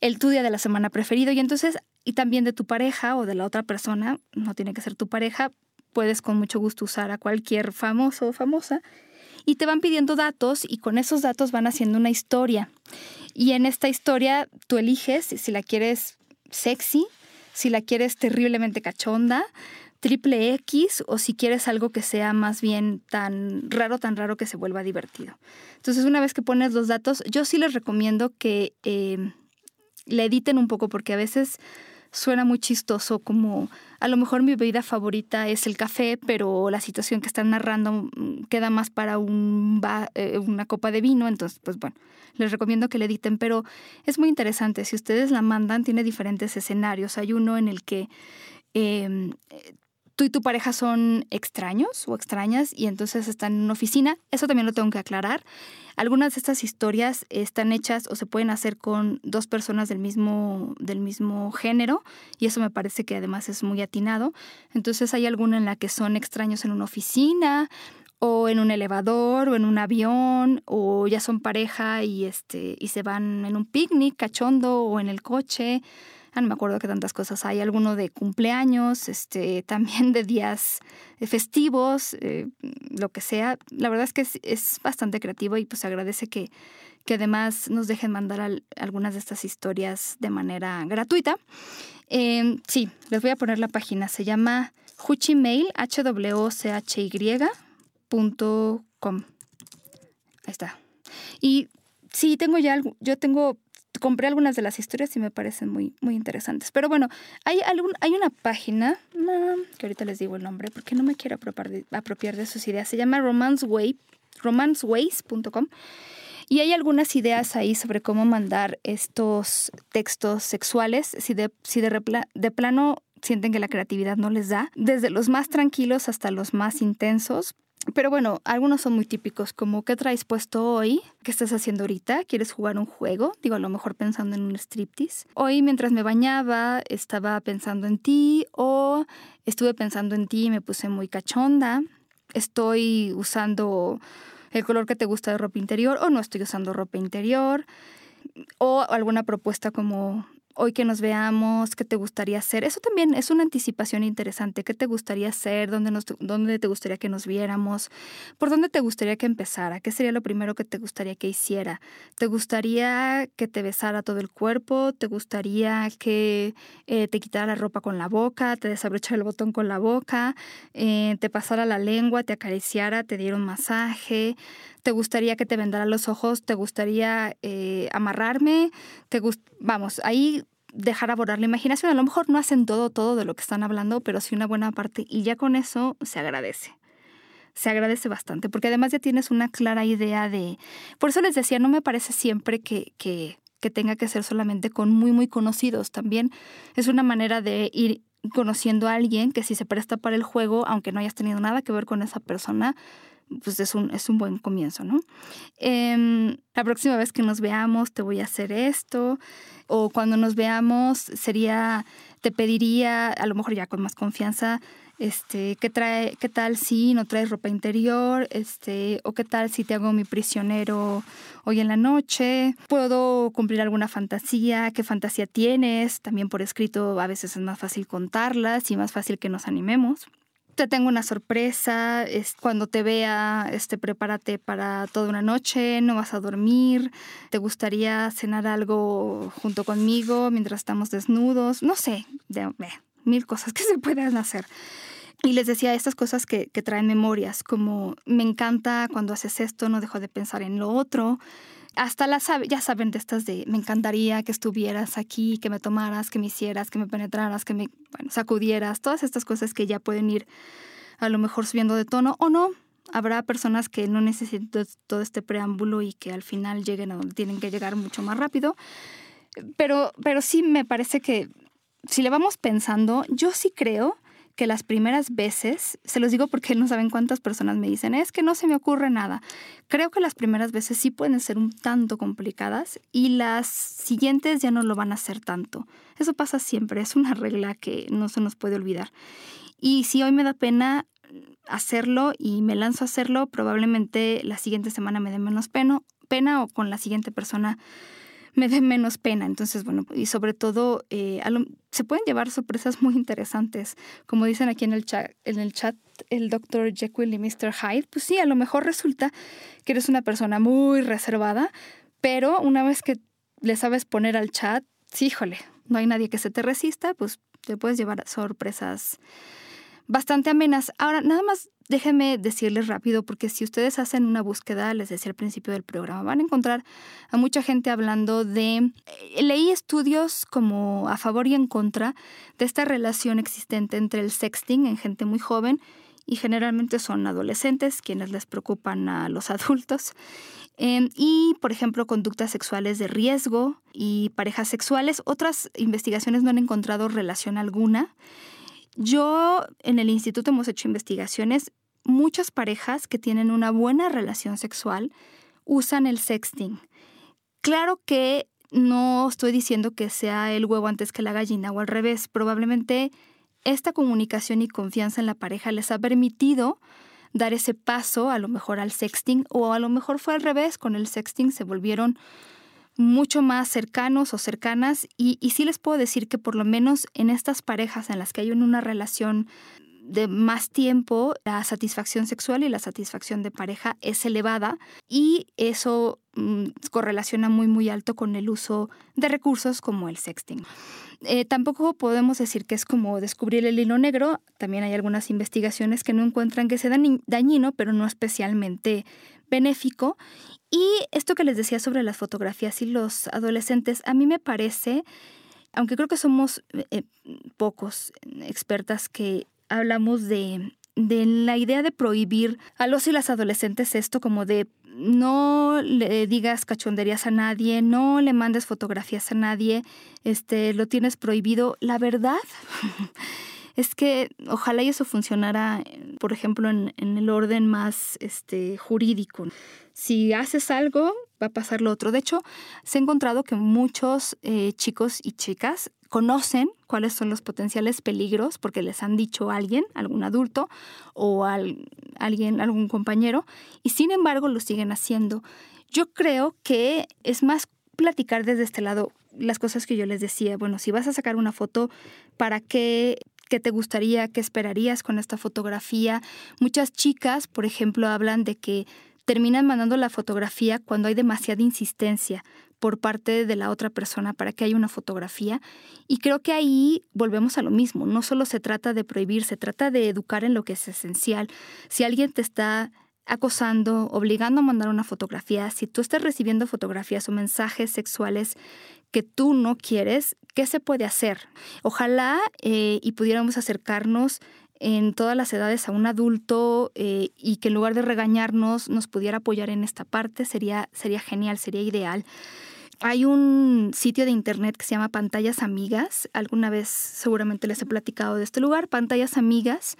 el tu día de la semana preferido. Y entonces, y también de tu pareja o de la otra persona, no tiene que ser tu pareja, puedes con mucho gusto usar a cualquier famoso o famosa. Y te van pidiendo datos y con esos datos van haciendo una historia. Y en esta historia tú eliges si la quieres sexy, si la quieres terriblemente cachonda, triple X o si quieres algo que sea más bien tan raro, tan raro que se vuelva divertido. Entonces, una vez que pones los datos, yo sí les recomiendo que eh, le editen un poco porque a veces suena muy chistoso como a lo mejor mi bebida favorita es el café, pero la situación que están narrando mm, queda más para un eh, una copa de vino, entonces pues bueno, les recomiendo que le editen, pero es muy interesante, si ustedes la mandan tiene diferentes escenarios, hay uno en el que em, tú y tu pareja son extraños o extrañas y entonces están en una oficina. Eso también lo tengo que aclarar. Algunas de estas historias están hechas o se pueden hacer con dos personas del mismo, del mismo género y eso me parece que además es muy atinado. Entonces hay alguna en la que son extraños en una oficina o en un elevador o en un avión o ya son pareja y, este, y se van en un picnic cachondo o en el coche no me acuerdo qué tantas cosas hay, alguno de cumpleaños, este, también de días festivos, eh, lo que sea. La verdad es que es, bastante creativo y pues agradece que, que además nos dejen mandar algunas de estas historias de manera gratuita. Em, sí, les voy a poner la página, se llama huchimail, h w c h y Ahí está. Y sí, tengo ya, yo tengo compré algunas de las historias y me parecen muy, muy interesantes. Pero bueno, hay, algún, hay una página, que ahorita les digo el nombre porque no me quiero apropiar de, apropiar de sus ideas, se llama romanceway, romanceways.com. Y hay algunas ideas ahí sobre cómo mandar estos textos sexuales, si de, si de, de plano sienten que la creatividad no les da, desde los más tranquilos hasta los más intensos, pero bueno, algunos son muy típicos, como ¿qué traes puesto hoy? ¿Qué estás haciendo ahorita? ¿Quieres jugar un juego? Digo, a lo mejor pensando en un striptease. Hoy mientras me bañaba estaba pensando en ti o estuve pensando en ti y me puse muy cachonda. Estoy usando el color que te gusta de ropa interior o no estoy usando ropa interior. O alguna propuesta como hoy que nos veamos, qué te gustaría hacer. Eso también es una anticipación interesante. ¿Qué te gustaría hacer? ¿Dónde, nos, ¿Dónde te gustaría que nos viéramos? ¿Por dónde te gustaría que empezara? ¿Qué sería lo primero que te gustaría que hiciera? ¿Te gustaría que te besara todo el cuerpo? ¿Te gustaría que eh, te quitara la ropa con la boca? ¿Te desabrochara el botón con la boca? Eh, ¿Te pasara la lengua? ¿Te acariciara? ¿Te diera un masaje? ¿Te gustaría que te vendara los ojos? ¿Te gustaría eh, amarrarme? ¿Te Vamos, ahí dejar abordar la imaginación. A lo mejor no hacen todo, todo de lo que están hablando, pero sí una buena parte. Y ya con eso se agradece. Se agradece bastante, porque además ya tienes una clara idea de... Por eso les decía, no me parece siempre que, que, que tenga que ser solamente con muy, muy conocidos. También es una manera de ir conociendo a alguien que si se presta para el juego, aunque no hayas tenido nada que ver con esa persona, pues es un, es un buen comienzo, ¿no? Em, la próxima vez que nos veamos te voy a hacer esto, o cuando nos veamos sería, te pediría, a lo mejor ya con más confianza, este, ¿qué, trae, qué tal si no traes ropa interior? Este, o qué tal si te hago mi prisionero hoy en la noche? ¿Puedo cumplir alguna fantasía? ¿Qué fantasía tienes? También por escrito a veces es más fácil contarlas y más fácil que nos animemos te tengo una sorpresa, es, cuando te vea, este, prepárate para toda una noche, no vas a dormir, te gustaría cenar algo junto conmigo mientras estamos desnudos, no sé, de, mil cosas que se pueden hacer. Y les decía estas cosas que, que traen memorias, como me encanta cuando haces esto, no dejo de pensar en lo otro, hasta las, ya saben, de estas de me encantaría que estuvieras aquí, que me tomaras, que me hicieras, que me penetraras, que me sacudieras, todas estas cosas que ya pueden ir a lo mejor subiendo de tono o no. Habrá personas que no necesitan todo este preámbulo y que al final lleguen a donde tienen que llegar mucho más rápido. Pero, pero sí me parece que si le vamos pensando, yo sí creo que las primeras veces, se los digo porque no saben cuántas personas me dicen, es que no se me ocurre nada. Creo que las primeras veces sí pueden ser un tanto complicadas y las siguientes ya no lo van a hacer tanto. Eso pasa siempre, es una regla que no se nos puede olvidar. Y si hoy me da pena hacerlo y me lanzo a hacerlo, probablemente la siguiente semana me dé menos pena, pena o con la siguiente persona me dé menos pena. Entonces, bueno, y sobre todo eh, se pueden llevar sorpresas muy interesantes. Como dicen aquí en el chat, en el chat el Dr. Jekyll y Mr. Hyde, pues sí, a lo mejor resulta que eres una persona muy reservada, pero una vez que le sabes poner al chat, sí, híjole, no hay nadie que se te resista, pues te puedes llevar sorpresas bastante amenas. Ahora, nada más déjenme decirles rápido, porque si ustedes hacen una búsqueda, les decía al principio del programa, van a encontrar a mucha gente hablando de... Eh, leí estudios como a favor y en contra de esta relación existente entre el sexting en gente muy joven y generalmente son adolescentes quienes les preocupan a los adultos. Em, y, por ejemplo, conductas sexuales de riesgo y parejas sexuales. Otras investigaciones no han encontrado relación alguna. Yo en el instituto hemos hecho investigaciones. Muchas parejas que tienen una buena relación sexual usan el sexting. Claro que no estoy diciendo que sea el huevo antes que la gallina o al revés. Probablemente esta comunicación y confianza en la pareja les ha permitido dar ese paso a lo mejor al sexting o a lo mejor fue al revés, con el sexting se volvieron mucho más cercanos o cercanas y, sí les puedo decir que por lo menos en estas parejas en las que hay una relación de más tiempo, la satisfacción sexual y la satisfacción de pareja es elevada y eso mm, correlaciona muy muy alto con el uso de recursos como el sexting. Eh, tampoco podemos decir que es como descubrir el hilo negro. También hay algunas investigaciones que no encuentran que sea dañino, pero no especialmente benéfico. Y esto que les decía sobre las fotografías y los adolescentes, a mí me parece, aunque creo que somos eh, pocos expertas que hablamos de, de la idea de prohibir a los y las adolescentes esto como de no le digas cachonderías a nadie, no le mandes fotografías a nadie, este, lo tienes prohibido. La verdad es que ojalá eso funcionara, por ejemplo, en, el orden más este, jurídico. Si haces algo, va a pasar lo otro. De hecho, se ha encontrado que muchos eh, chicos y chicas conocen cuáles son los potenciales peligros porque les han dicho alguien, algún adulto o alguien, algún compañero, y sin embargo lo siguen haciendo. Yo creo que es más platicar desde este lado las cosas que yo les decía. Bueno, si vas a sacar una foto, ¿para qué qué te gustaría, qué esperarías con esta fotografía. Muchas chicas, por ejemplo, hablan de que terminan mandando la fotografía cuando hay demasiada insistencia por parte de la otra persona para que haya una fotografía. Y creo que ahí volvemos a lo mismo. No solo se trata de prohibir, se trata de educar en lo que es esencial. Si alguien te está acosando, obligando a mandar una fotografía, si tú estás recibiendo fotografías o mensajes sexuales que tú no quieres, ¿qué se puede hacer? Ojalá eh, y pudiéramos acercarnos en todas las edades a un adulto eh, y que en lugar de regañarnos nos pudiera apoyar en esta parte, sería, sería genial, sería ideal. Hay un sitio de internet que se llama Pantallas Amigas. Alguna vez seguramente les he platicado de este lugar. Pantallas Amigas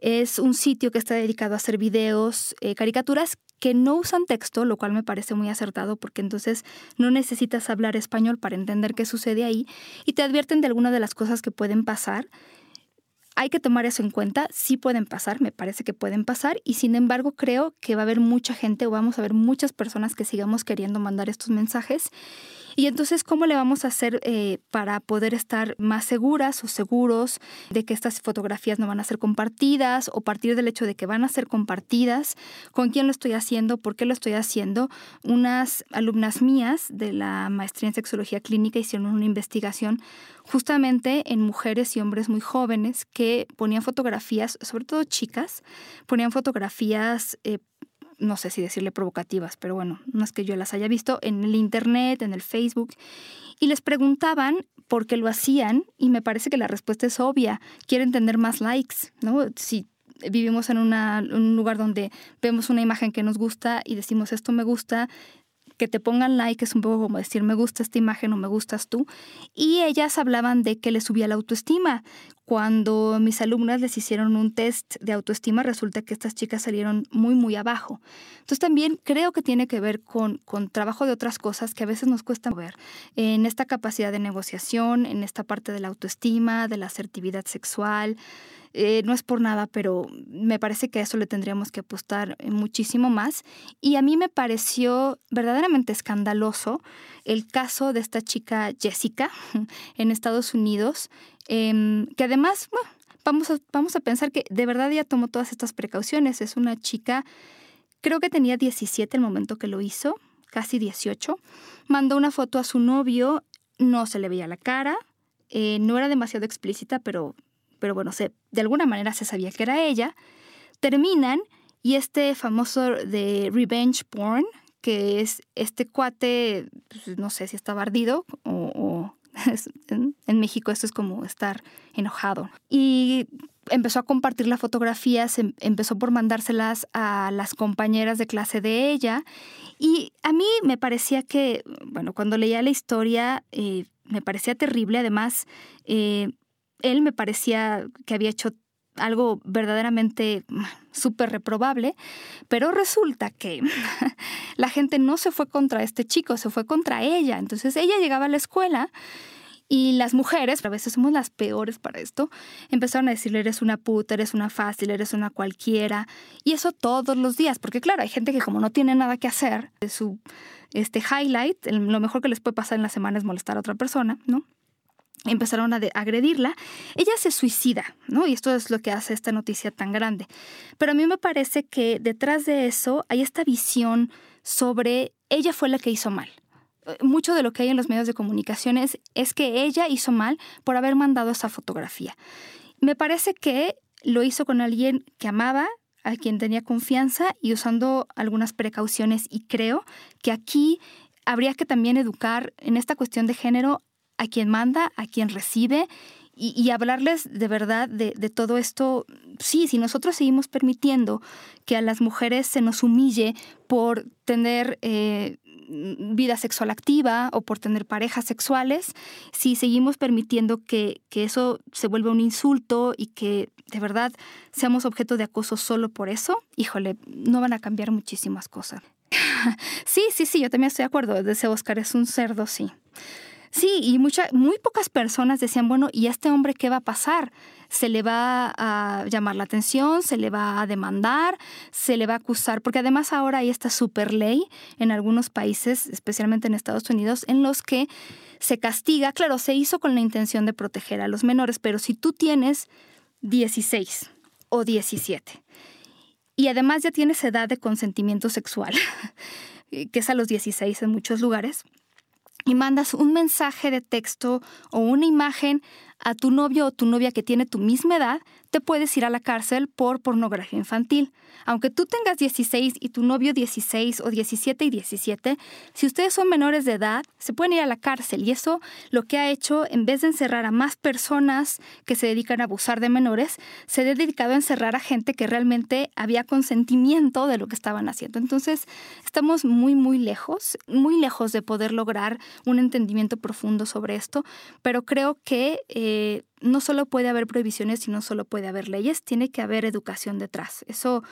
es un sitio que está dedicado a hacer videos, eh, caricaturas que no usan texto, lo cual me parece muy acertado porque entonces no necesitas hablar español para entender qué sucede ahí y te advierten de algunas de las cosas que pueden pasar. Hay que tomar eso en cuenta, sí pueden pasar, me parece que pueden pasar y sin embargo creo que va a haber mucha gente o vamos a ver muchas personas que sigamos queriendo mandar estos mensajes y entonces, ¿cómo le vamos a hacer eh, para poder estar más seguras o seguros de que estas fotografías no van a ser compartidas o partir del hecho de que van a ser compartidas? ¿Con quién lo estoy haciendo? ¿Por qué lo estoy haciendo? Unas alumnas mías de la maestría en sexología clínica hicieron una investigación justamente en mujeres y hombres muy jóvenes que ponían fotografías, sobre todo chicas, ponían fotografías eh, no sé si decirle provocativas, pero bueno, no es que yo las haya visto, en el Internet, en el Facebook, y les preguntaban por qué lo hacían y me parece que la respuesta es obvia, quieren tener más likes, ¿no? Si vivimos en un lugar donde vemos una imagen que nos gusta y decimos esto me gusta, que te pongan like es un poco como decir me gusta esta imagen o me gustas tú. Y ellas hablaban de que les subía la autoestima. Cuando mis alumnas les hicieron un test de autoestima, resulta que estas chicas salieron muy, muy abajo. Entonces también creo que tiene que ver con, con trabajo de otras cosas que a veces nos cuesta ver. En esta capacidad de negociación, en esta parte de la autoestima, de la asertividad sexual. Eh, no es por nada, pero me parece que a eso le tendríamos que apostar muchísimo más. Y a mí me pareció verdaderamente escandaloso el caso de esta chica Jessica en Estados Unidos, em, que además, vamos, a, vamos a pensar que de verdad ella tomó todas estas precauciones. Es una chica, creo que tenía 17 el momento que lo hizo, casi 18. Mandó una foto a su novio, no se le veía la cara, eh, no era demasiado explícita, pero pero bueno, se, de alguna manera se sabía que era ella, terminan y este famoso de revenge porn, que es este cuate, pues, no sé si está ardido o, en, México esto es como estar enojado. Y empezó a compartir la fotografía, se empezó por mandárselas a las compañeras de clase de ella. Y a mí me parecía que, bueno, cuando leía la historia, eh, me parecía terrible. Además, eh, él me parecía que había hecho algo verdaderamente súper reprobable, pero resulta que la gente no se fue contra este chico, se fue contra ella. Entonces ella llegaba a la escuela y las mujeres, a veces somos las peores para esto, empezaron a decirle eres una puta, eres una fácil, eres una cualquiera. Y eso todos los días, porque claro, hay gente que como no tiene nada que hacer, su este highlight, lo mejor que les puede pasar en la semana es molestar a otra persona, ¿no? Empezaron a agredirla, ella se suicida, ¿no? Y esto es lo que hace esta noticia tan grande. Pero a mí me parece que detrás de eso hay esta visión sobre ella fue la que hizo mal. Eh, mucho de lo que hay en los medios de comunicación es, que ella hizo mal por haber mandado esa fotografía. Me parece que lo hizo con alguien que amaba, a quien tenía confianza y usando algunas precauciones. Y creo que aquí habría que también educar en esta cuestión de género a quien manda, a quien recibe y, hablarles de verdad de, todo esto. Sí, si nosotros seguimos permitiendo que a las mujeres se nos humille por tener eh, vida sexual activa o por tener parejas sexuales, si seguimos permitiendo que, que eso se vuelva un insulto y que de verdad seamos objeto de acoso solo por eso, híjole, no van a cambiar muchísimas cosas. sí, sí, sí, yo también estoy de acuerdo. Ese Oscar es un cerdo, sí. Sí, y mucha, muy pocas personas decían, bueno, ¿y a este hombre qué va a pasar? ¿Se le va a llamar la atención? ¿Se le va a demandar? ¿Se le va a acusar? Porque además ahora hay esta super ley en algunos países, especialmente en Estados Unidos, en los que se castiga, claro, se hizo con la intención de proteger a los menores, pero si tú tienes 16 o 17 y además ya tienes edad de consentimiento sexual, que es a los 16 en muchos lugares, y mandas un mensaje de texto o una imagen a tu novio o tu novia que tiene tu misma edad, te puedes ir a la cárcel por pornografía infantil. Aunque tú tengas 16 y tu novio 16 o 17 y 17, si ustedes son menores de edad, se pueden ir a la cárcel. Y eso lo que ha hecho, en vez de encerrar a más personas que se dedican a abusar de menores, se ha dedicado a encerrar a gente que realmente había consentimiento de lo que estaban haciendo. Entonces, estamos muy, muy lejos, muy lejos de poder lograr un entendimiento profundo sobre esto, pero creo que... Eh, no solo puede haber prohibiciones, sino solo puede haber leyes, tiene que haber educación detrás. Eso,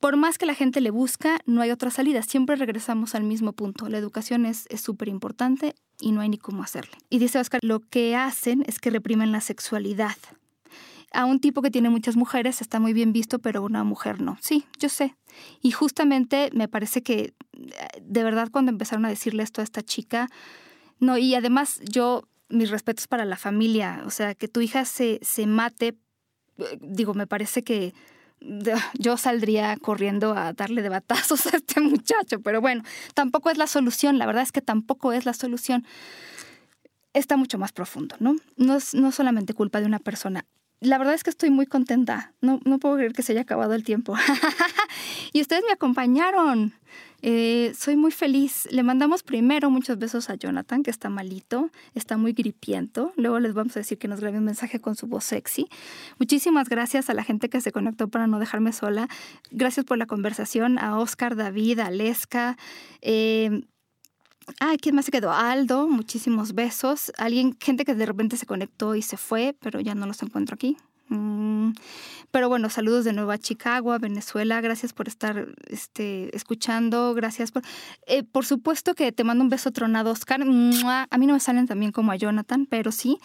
por más que la gente le busca, no hay otra salida. Siempre regresamos al mismo punto. La educación es súper importante y no hay ni cómo hacerle. Y dice Oscar, lo que hacen es que reprimen la sexualidad. A un tipo que tiene muchas mujeres está muy bien visto, pero una mujer no. Sí, yo sé. Y justamente me parece que de verdad cuando empezaron a decirle esto a esta chica, no, y además yo mis respetos para la familia. O sea, que tu hija se, se mate, eh, digo, me parece que yo saldría corriendo a darle de batazos a este muchacho, pero bueno, tampoco es la solución, la verdad es que tampoco es la solución. Está mucho más profundo, ¿no? No es no solamente culpa de una persona. la verdad es que estoy muy contenta. No, no puedo creer que se haya acabado el tiempo. y ustedes me acompañaron. Eh, soy muy feliz. Le mandamos primero muchos besos a Jonathan, que está malito, está muy gripiento. Luego les vamos a decir que nos grabe un mensaje con su voz sexy. Muchísimas gracias a la gente que se conectó para no dejarme sola. Gracias por la conversación. A Oscar, David, a Lesca. Eh, Ah, ¿quién más se quedó? Aldo, muchísimos besos. Alguien, gente que de repente se conectó y se fue, pero ya no los encuentro aquí. Mm, pero bueno, saludos de nuevo a Chicago, a Venezuela. Gracias por estar este, escuchando. Gracias por. Eh, por supuesto que te mando un beso tronado, Oscar. A mí no me salen también como a Jonathan, pero sí.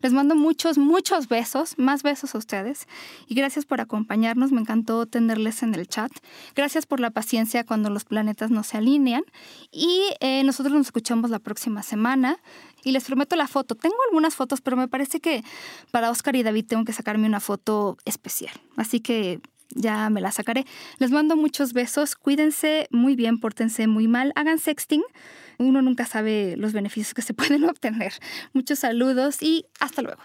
Les mando muchos, muchos besos. Más besos a ustedes. Y gracias por acompañarnos. Me encantó tenerles en el chat. Gracias por la paciencia cuando los planetas no se alinean. Y eh, nosotros nos escuchamos la próxima semana y les prometo la foto. Tengo algunas fotos, pero me parece que para Oscar y David tengo que sacarme una foto especial. Así que ya me la sacaré. Les mando muchos besos. Cuídense muy bien, pórtense muy mal. Hagan sexting. Uno nunca sabe los beneficios que se pueden obtener. Muchos saludos y hasta luego.